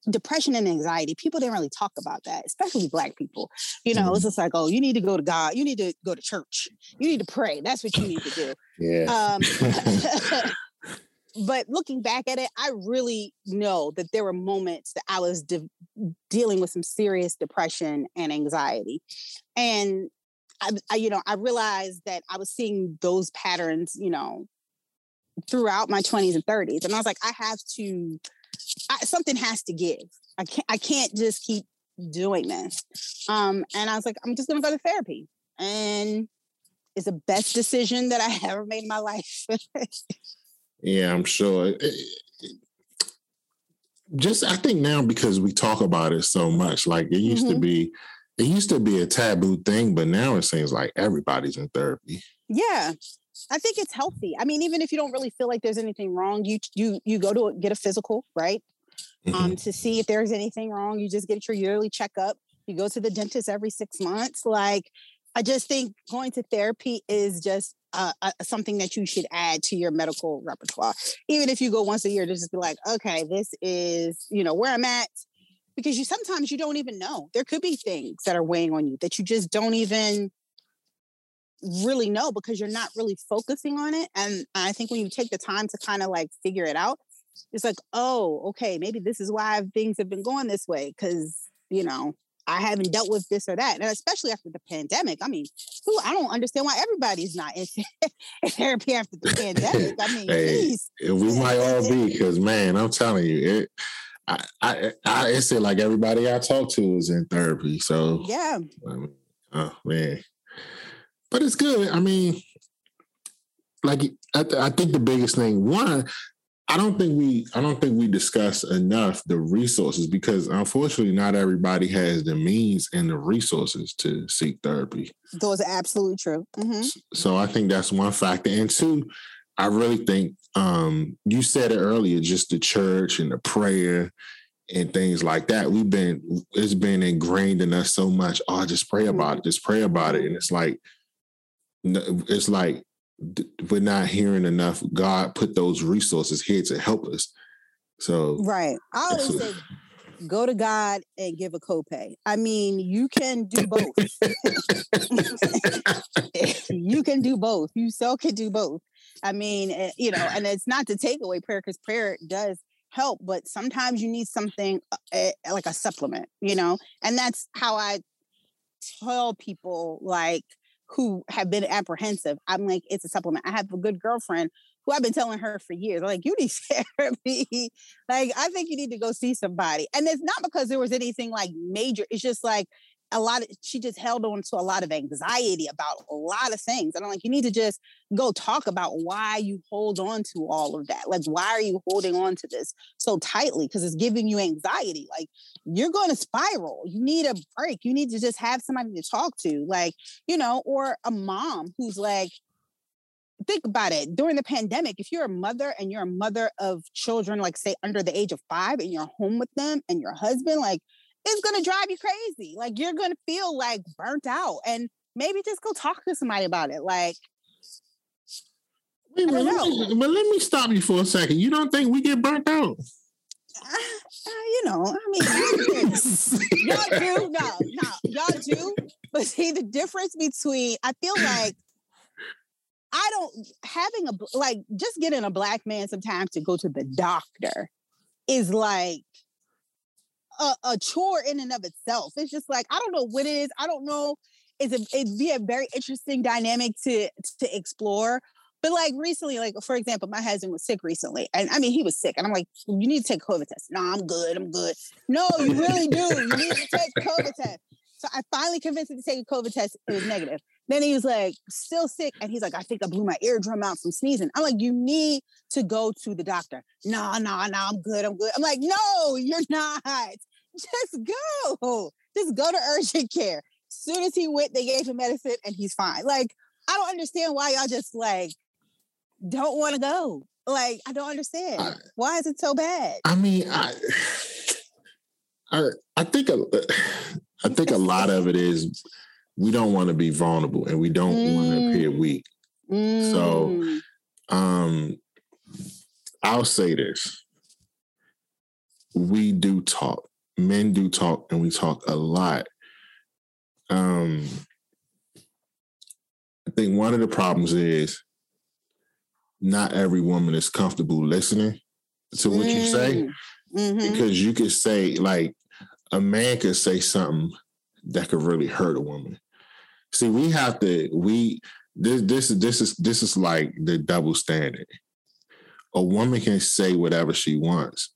depression and anxiety, people didn't really talk about that, especially black people. You know, mm-hmm. it's just like, oh, you need to go to God, you need to go to church, you need to pray. That's what you need to do. Yeah. Um, but looking back at it, I really know that there were moments that I was de- dealing with some serious depression and anxiety. And I, I, you know, I realized that I was seeing those patterns, you know, throughout my 20s and 30s. And I was like, I have to I, something has to give. I can't I can't just keep doing this. Um, and I was like, I'm just gonna go to therapy. And it's the best decision that I ever made in my life. yeah, I'm sure. Just I think now because we talk about it so much, like it used mm-hmm. to be, it used to be a taboo thing, but now it seems like everybody's in therapy. Yeah. I think it's healthy. I mean, even if you don't really feel like there's anything wrong, you you you go to get a physical, right? Um, mm-hmm. Um, to see if there's anything wrong. You just get your yearly checkup. You go to the dentist every six months. Like, I just think going to therapy is just uh, uh, something that you should add to your medical repertoire. Even if you go once a year to just be like, okay, this is you know where I'm at. Because you sometimes you don't even know. There could be things that are weighing on you that you just don't even really know because you're not really focusing on it. And I think when you take the time to kind of like figure it out, it's like, oh, okay, maybe this is why things have been going this way because, you know, I haven't dealt with this or that. And especially after the pandemic. I mean, who I don't understand why everybody's not in, therapy after the pandemic. I mean, hey, we might all be because, man, I'm telling you, it, I, I, I, it's like everybody I talk to is in therapy. So, yeah. Mean, oh, man but it's good. I mean, like I, th- I think the biggest thing one, I don't think we I don't think we discuss enough the resources because unfortunately not everybody has the means and the resources to seek therapy. Those are absolutely true. Mm-hmm. So I think that's one factor. And two, I really think um, you said it earlier, just the church and the prayer and things like that. We've been it's been ingrained in us so much. Oh, just pray about mm-hmm. it, just pray about it. And it's like it's like we're not hearing enough. God put those resources here to help us. So right, I always say, go to God and give a copay. I mean, you can do both. you can do both. You so can do both. I mean, eh, you know, and it's not to take away prayer because prayer does help, but sometimes you need something uh, like a supplement, you know, and that's how I tell people like who have been apprehensive, I'm like, it's a supplement. I have a good girlfriend who I've been telling her for years, like, you need therapy. like, I think you need to go see somebody. And it's not because there was anything like major. It's just like a lot of she just held on to a lot of anxiety about a lot of things. And I'm like, you need to just go talk about why you hold on to all of that. Like, why are you holding on to this so tightly? Because it's giving you anxiety. Like, you're going to spiral. You need a break. You need to just have somebody to talk to, like, you know, or a mom who's like, think about it during the pandemic if you're a mother and you're a mother of children like say under the age of five and you're home with them and your husband like it's going to drive you crazy like you're going to feel like burnt out and maybe just go talk to somebody about it like Wait, but, let me, but let me stop you for a second you don't think we get burnt out uh, uh, you know, I mean, y'all do, no, no, y'all do. But see, the difference between, I feel like I don't having a like just getting a black man sometimes to go to the doctor is like a, a, chore in and of itself. It's just like I don't know what it is. I don't know. It's a, it'd be a very interesting dynamic to to explore. But like recently, like for example, my husband was sick recently, and I mean he was sick, and I'm like, you need to take COVID test. No, I'm good. I'm good. No, you really do. You need to take COVID test. So I finally convinced him to take a COVID test. It was negative. Then he was like, still sick. And he's like, I think I blew my eardrum out from sneezing. I'm like, you need to go to the doctor. No, no, no, I'm good. I'm good. I'm like, no, you're not. Just go. Just go to urgent care. As soon as he went, they gave him medicine and he's fine. Like, I don't understand why y'all just like don't want to go. Like, I don't understand. I, why is it so bad? I mean, I I, I think a, I think a lot of it is we don't want to be vulnerable and we don't mm. want to appear weak. Mm. So um I'll say this. We do talk. Men do talk and we talk a lot. Um I think one of the problems is not every woman is comfortable listening to what mm. you say. Mm. Mm-hmm. Because you could say like a man could say something that could really hurt a woman. See, we have to we this this this is this is like the double standard. A woman can say whatever she wants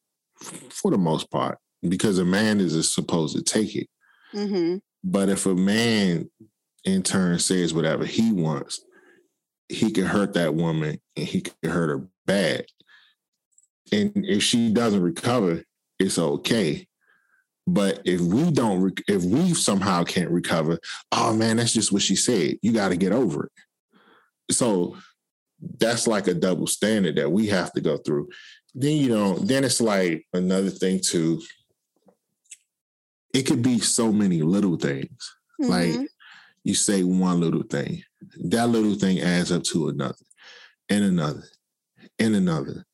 for the most part because a man is supposed to take it. Mm-hmm. But if a man in turn says whatever he wants, he can hurt that woman and he can hurt her bad. And if she doesn't recover, it's okay. But if we don't, if we somehow can't recover, oh man, that's just what she said. You got to get over it. So that's like a double standard that we have to go through. Then you know, then it's like another thing too. It could be so many little things. Mm-hmm. Like you say one little thing, that little thing adds up to another, and another, and another.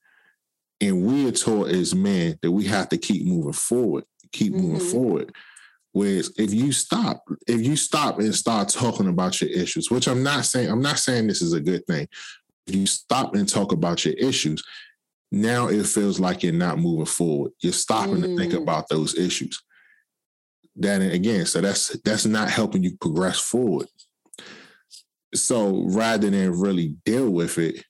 And we are taught as men that we have to keep moving forward keep mm-hmm. moving forward. Whereas if you stop, if you stop and start talking about your issues, which I'm not saying, I'm not saying this is a good thing. If you stop and talk about your issues, now it feels like you're not moving forward. You're stopping mm. to think mm. about those issues. Then again, so that's that's not helping you progress forward. So rather than really deal with it,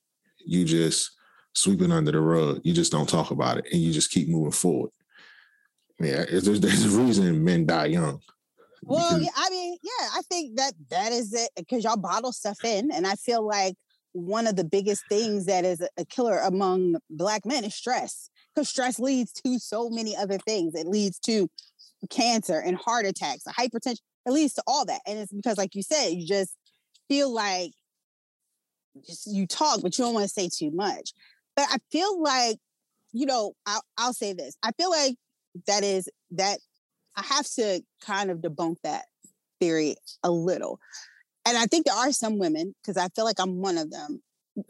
you just sweep it under the rug. You just don't talk about it and you just keep moving forward. Yeah, there's, there's a reason men die young. Well, yeah, I mean, yeah, I think that that is it because y'all bottle stuff in, and I feel like one of the biggest things that is a killer among black men is stress because stress leads to so many other things. It leads to cancer and heart attacks, hypertension. It leads to all that, and it's because, like you said, you just feel like just you talk, but you don't want to say too much. But I feel like, you know, I'll, I'll say this: I feel like that is that I have to kind of debunk that theory a little. And I think there are some women, because I feel like I'm one of them,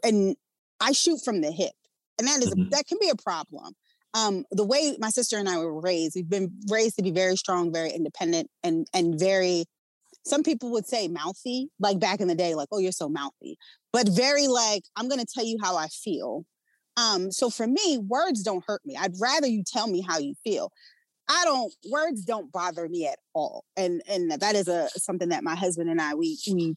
and I shoot from the hip. And that is, mm-hmm. that can be a problem. Um, the way my sister and I were raised, we've been raised to be very strong, very independent, and and very. Some people would say mouthy, like back in the day, like, "Oh, you're so mouthy," but very like, "I'm going to tell you how I feel," Um, so for me, words don't hurt me. I'd rather you tell me how you feel. I don't words don't bother me at all. And and that is a something that my husband and I we we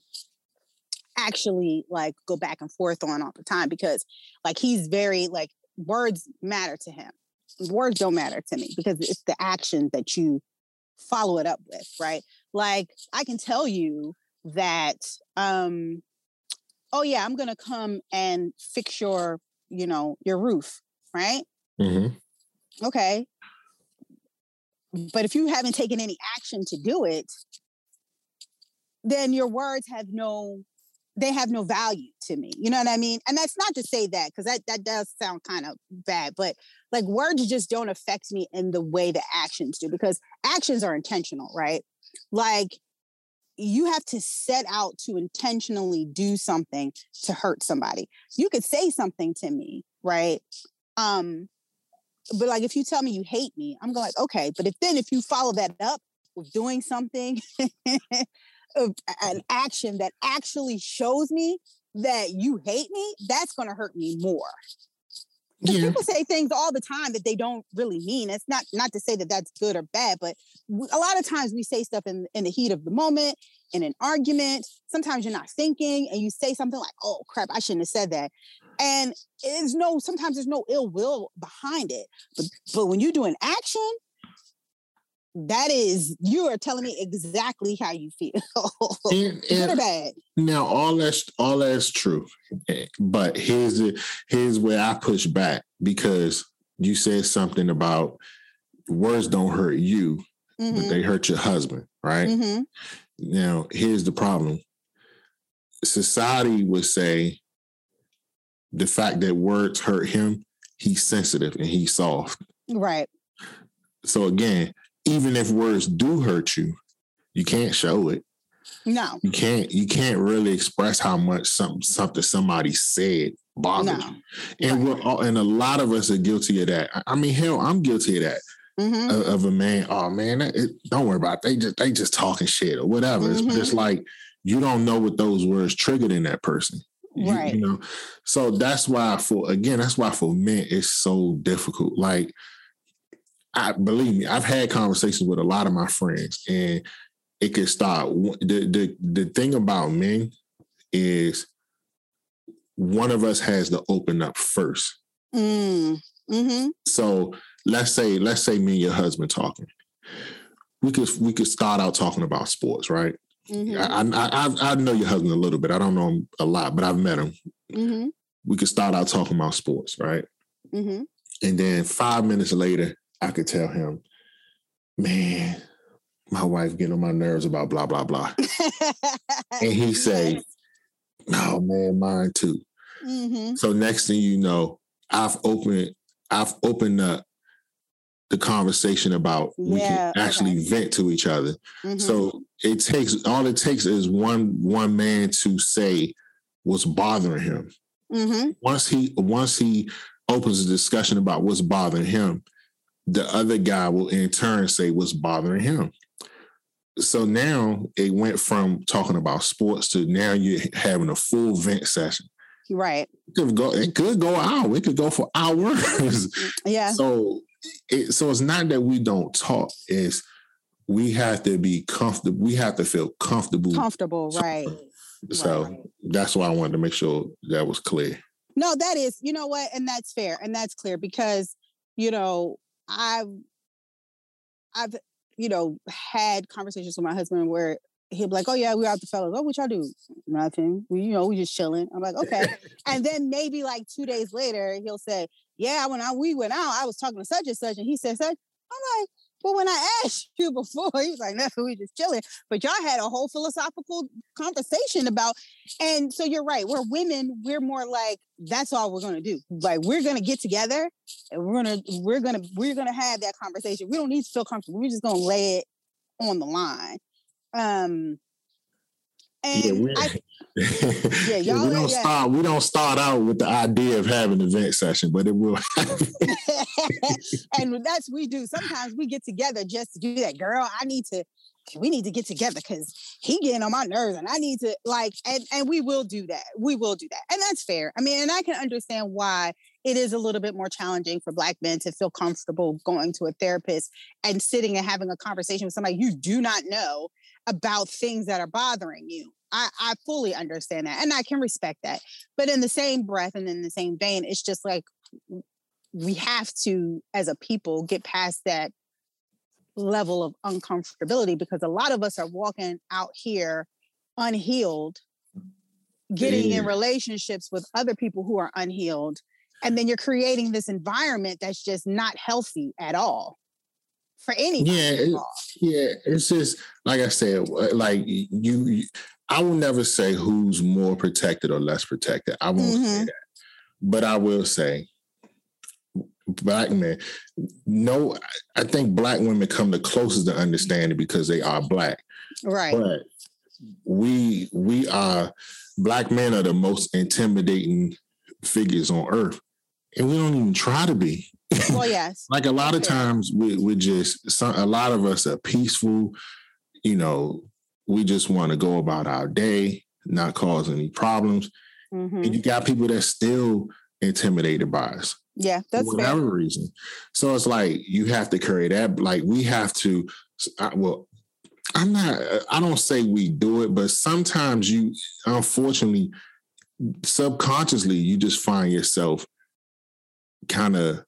actually like go back and forth on all the time because like he's very like words matter to him. Words don't matter to me because it's the action that you follow it up with, right? Like I can tell you that um oh yeah, I'm going to come and fix your, you know, your roof, right? Mm-hmm. Okay. But if you haven't taken any action to do it, then your words have no they have no value to me. You know what I mean? And that's not to say that because that that does sound kind of bad, but like words just don't affect me in the way the actions do because actions are intentional, right? Like you have to set out to intentionally do something to hurt somebody. You could say something to me, right? Um but like if you tell me you hate me, I'm going, okay, but if then if you follow that up with doing something an action that actually shows me that you hate me, that's going to hurt me more. Yeah. People say things all the time that they don't really mean. It's not not to say that that's good or bad, but a lot of times we say stuff in in the heat of the moment, in an argument. Sometimes you're not thinking, and you say something like, "Oh crap, I shouldn't have said that," and there's no. Sometimes there's no ill will behind it, but but when you do an action, that is you are telling me exactly how you feel. And, good or bad? now all that's all that's true eh, but here's the here's where i push back because you said something about words don't hurt you mm-hmm. but they hurt your husband right? Mm-hmm. now here's the problem. Society would say the fact that words hurt him he's sensitive and he's soft. Right. So again even if words do hurt you, you can't show it. No. You can't you can't really express how much something something somebody said bothers no. you. And right. we're all, and a lot of us are guilty of that. I mean, hell, I'm guilty of that. Mm-hmm. Of, of, a man, oh man, it, don't worry about it. They just they just talking shit or whatever. Mm-hmm. It's just like you don't know what those words triggered in that person. Right. You, you know, so that's why for again, that's why for men it's so difficult. Like I believe me, I've had conversations with a lot of my friends, and it could start. The the the thing about men is one of us has to open up first. Mm. Mm-hmm. So let's say let's say me and your husband talking. We could we could start out talking about sports, right? Mm-hmm. I, I, I know your husband a little bit. I don't know him a lot, but I've met him. Mm-hmm. We could start out talking about sports, right? Mm-hmm. And then five minutes later, I could tell him, man, my wife getting on my nerves about blah blah blah, and he say, "No, man, mine too." Mm-hmm. So next thing you know, I've opened I've opened up the conversation about yeah, we can actually okay. vent to each other. Mm-hmm. So it takes all it takes is one one man to say what's bothering him. Mm-hmm. Once he once he opens a discussion about what's bothering him, the other guy will in turn say what's bothering him. So now it went from talking about sports to now you're having a full vent session. Right. It could go, it could go out. It could go for hours. Yeah. So it, so it's not that we don't talk, it's we have to be comfortable. We have to feel comfortable. Comfortable, right. So right. that's why I wanted to make sure that was clear. No, that is, you know what? And that's fair. And that's clear because, you know, I've I've you know had conversations with my husband where he'll be like, "Oh yeah, we're out the fellas. Oh, what y'all do? Nothing. We you know we just chilling." I'm like, "Okay," and then maybe like two days later he'll say, "Yeah, when I we went out, I was talking to such and such, and he said such." I'm like, well, when I asked you before, he was like, no, we just chilling. But y'all had a whole philosophical conversation about, and so you're right. We're women, we're more like, that's all we're gonna do. Like we're gonna get together and we're gonna, we're gonna, we're gonna have that conversation. We don't need to feel comfortable. We're just gonna lay it on the line. Um, and yeah, I, yeah, we don't yeah. start. We don't start out with the idea of having an event session, but it will. and that's we do. Sometimes we get together just to do that. Girl, I need to. We need to get together because he getting on my nerves, and I need to like. And and we will do that. We will do that, and that's fair. I mean, and I can understand why it is a little bit more challenging for black men to feel comfortable going to a therapist and sitting and having a conversation with somebody you do not know about things that are bothering you. I, I fully understand that and I can respect that. But in the same breath and in the same vein, it's just like we have to, as a people, get past that level of uncomfortability because a lot of us are walking out here unhealed, getting yeah. in relationships with other people who are unhealed. And then you're creating this environment that's just not healthy at all for any yeah it, yeah it's just like i said like you, you, i will never say who's more protected or less protected i won't mm-hmm. say that but i will say black men no i think black women come the closest to understanding because they are black right but we we are black men are the most intimidating figures on earth and we don't even try to be well, yes. like a lot of times we we just some, a lot of us are peaceful. You know, we just want to go about our day, not cause any problems. Mm-hmm. And you got people that still intimidated by us. Yeah, that's for whatever fair. reason. So it's like you have to carry that. Like we have to. well, I'm not. I don't say we do it, but sometimes you, unfortunately, subconsciously, you just find yourself kind of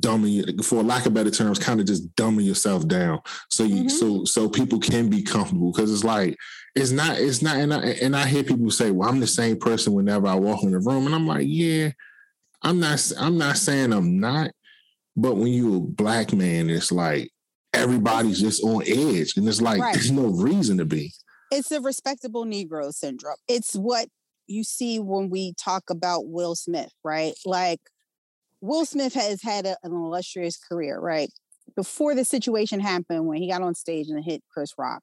dumbing for lack of better terms kind of just dumbing yourself down. So you mm-hmm. so so people can be comfortable because it's like it's not it's not and I, and I hear people say well I'm the same person whenever I walk in the room and I'm like yeah I'm not I'm not saying I'm not but when you're a black man it's like everybody's just on edge and it's like right. there's no reason to be. It's a respectable negro syndrome. It's what you see when we talk about Will Smith right? Like Will Smith has had a, an illustrious career, right? Before the situation happened, when he got on stage and hit Chris Rock,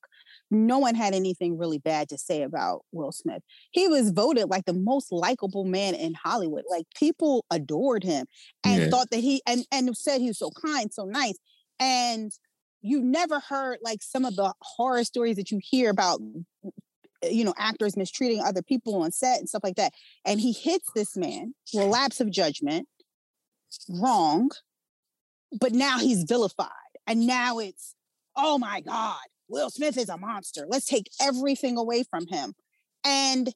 no one had anything really bad to say about Will Smith. He was voted like the most likable man in Hollywood. Like people adored him and yeah. thought that he and and said he was so kind, so nice. And you never heard like some of the horror stories that you hear about mm, uh, you know actors mistreating other people on set and stuff like that. And he hits this man, relapse of judgment wrong, but now he's vilified. And now it's, oh my God, Will Smith is a monster. Let's take everything away from him. And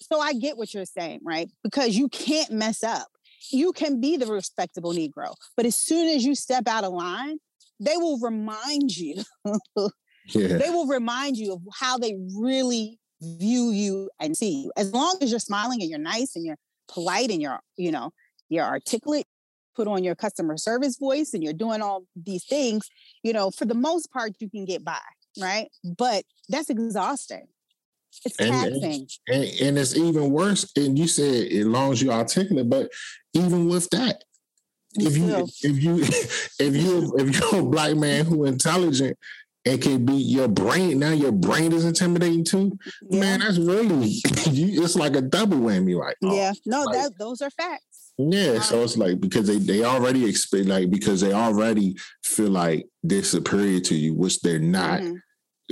so I get what you're saying, right? Because you can't mess up. You can be the respectable Negro, but as soon as you step out of line, they will remind you. yeah. They will remind you of how they really view you and see you. As long as you're smiling and you're nice and you're polite and you're, you know, you're articulate, put on your customer service voice and you're doing all these things, you know, for the most part, you can get by, right? But that's exhausting. It's taxing. And, and, and it's even worse. And you said as long as you're articulate, but even with that, if you if you if you if you're a black man who intelligent and can be your brain now your brain is intimidating too yeah. man that's really you, it's like a double whammy like oh, yeah no like, that those are facts yeah, so it's like because they they already expect like because they already feel like they're superior to you, which they're not. Mm-hmm.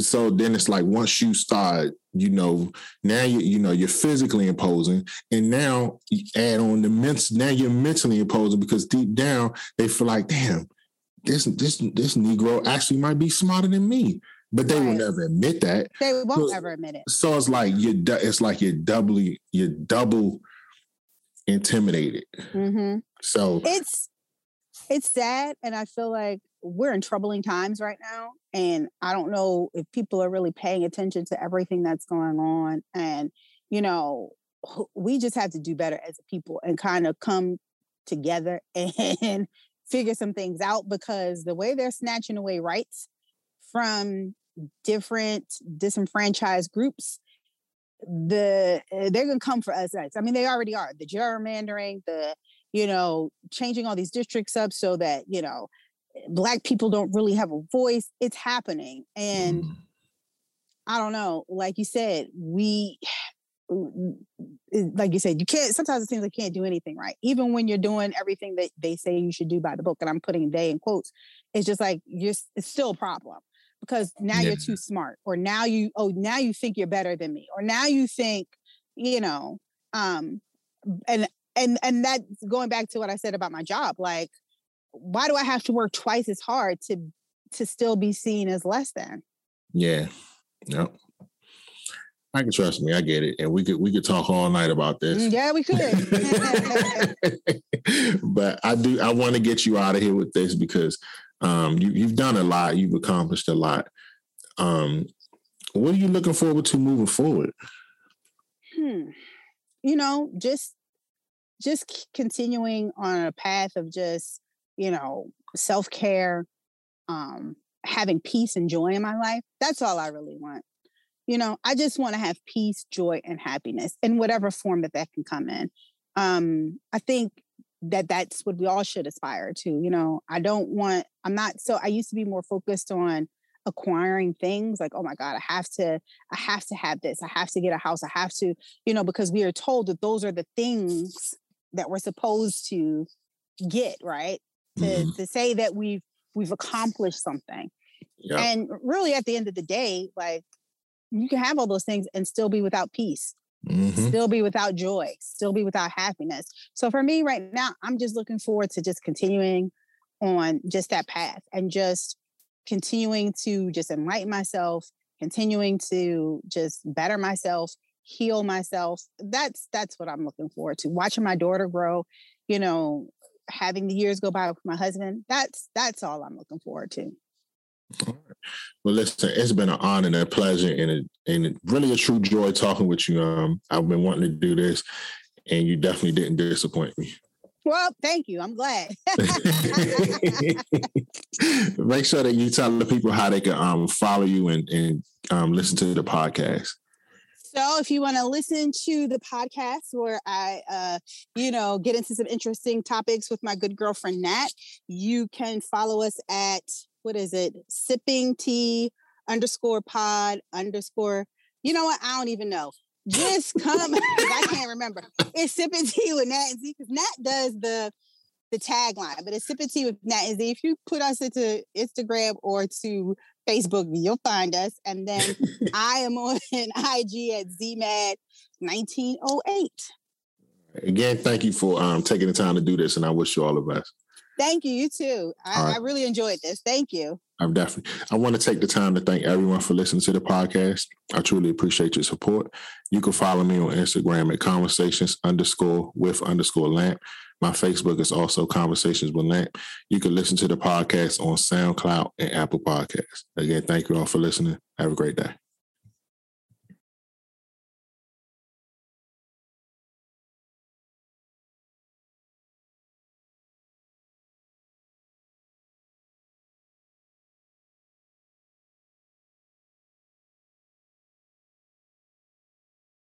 So then it's like once you start, you know, now you you know you're physically imposing, and now you add on the mental. Now you're mentally imposing because deep down they feel like, damn, this this this Negro actually might be smarter than me, but they right. will never admit that. They won't so, ever admit it. So it's like you it's like you're doubly you're double intimidated. Mm-hmm. So it's it's sad, and I feel like we're in troubling times right now, and I don't know if people are really paying attention to everything that's going on. And you know, we just have to do better as a people and kind of come together and figure some things out because the way they're snatching away rights from different disenfranchised groups the eh, they're going to come for us. I mean, they already are. The gerrymandering, the you know, changing all these districts up so that you know, black people don't really have a voice. It's happening, and mm. I don't know. Like you said, we. Like you said, you can't. Sometimes it seems like you can't do anything right, even when you're doing everything that they say you should do by the book. And I'm putting "they" in quotes. It's just like you're. It's still a problem because now yeah. you're too smart or now you oh now you think you're better than me or now you think you know um and and and that's going back to what i said about my job like why do i have to work twice as hard to to still be seen as less than yeah yep I can trust me. I get it, and we could we could talk all night about this. Mm, yeah, we could. but I do. I want to get you out of here with this because um, you you've done a lot. You've accomplished a lot. Um, what are you looking forward to moving forward? Hmm. You know, just just continuing on a path of just you know self care, um, having peace and joy in my life. That's all I really want. You know, I just want to have peace, joy, and happiness in whatever form that that can come in. Um, I think that that's what we all should aspire to. You know, I don't want, I'm not so, I used to be more focused on acquiring things like oh my god i have to i have to have this i have to get a house i have to you know because we are told that those are the things that we're supposed to get right to mm-hmm. to say that we've we've accomplished something yeah. and really at the end of the day like you can have all those things and still be without peace mm-hmm. still be without joy still be without happiness. So for me right now i'm just looking forward to just continuing on just that path and just continuing to just enlighten myself continuing to just better myself heal myself. That's that's what i'm looking forward to watching my daughter grow you know having the years go by with my husband. That's that's all i'm looking forward to well, listen, it's been an honor and a pleasure and and really a true joy talking with you. Um, I've been wanting to do this, and you definitely didn't disappoint me. Well, thank you. I'm glad. Make sure that you tell the people how they can um, follow you and, and um, listen to the podcast. So if you want to listen to the podcast where I, uh, you know, get into some interesting topics with my good girlfriend Nat, you can follow us at what is it? Sipping tea underscore pod underscore. You know what? I don't even know. Just come. I can't remember. It's sipping tea with Nat and Z because Nat does the the tagline, but it's sipping tea with Nat and Z. If you put us into Instagram or to Facebook, you'll find us. And then I am on IG at ZMAD1908. Again, thank you for um, taking the time to do this, and I wish you all the best. Thank you. You too. I, right. I really enjoyed this. Thank you. I'm definitely. I want to take the time to thank everyone for listening to the podcast. I truly appreciate your support. You can follow me on Instagram at conversations underscore with underscore lamp. My Facebook is also Conversations with Lamp. You can listen to the podcast on SoundCloud and Apple Podcasts. Again, thank you all for listening. Have a great day.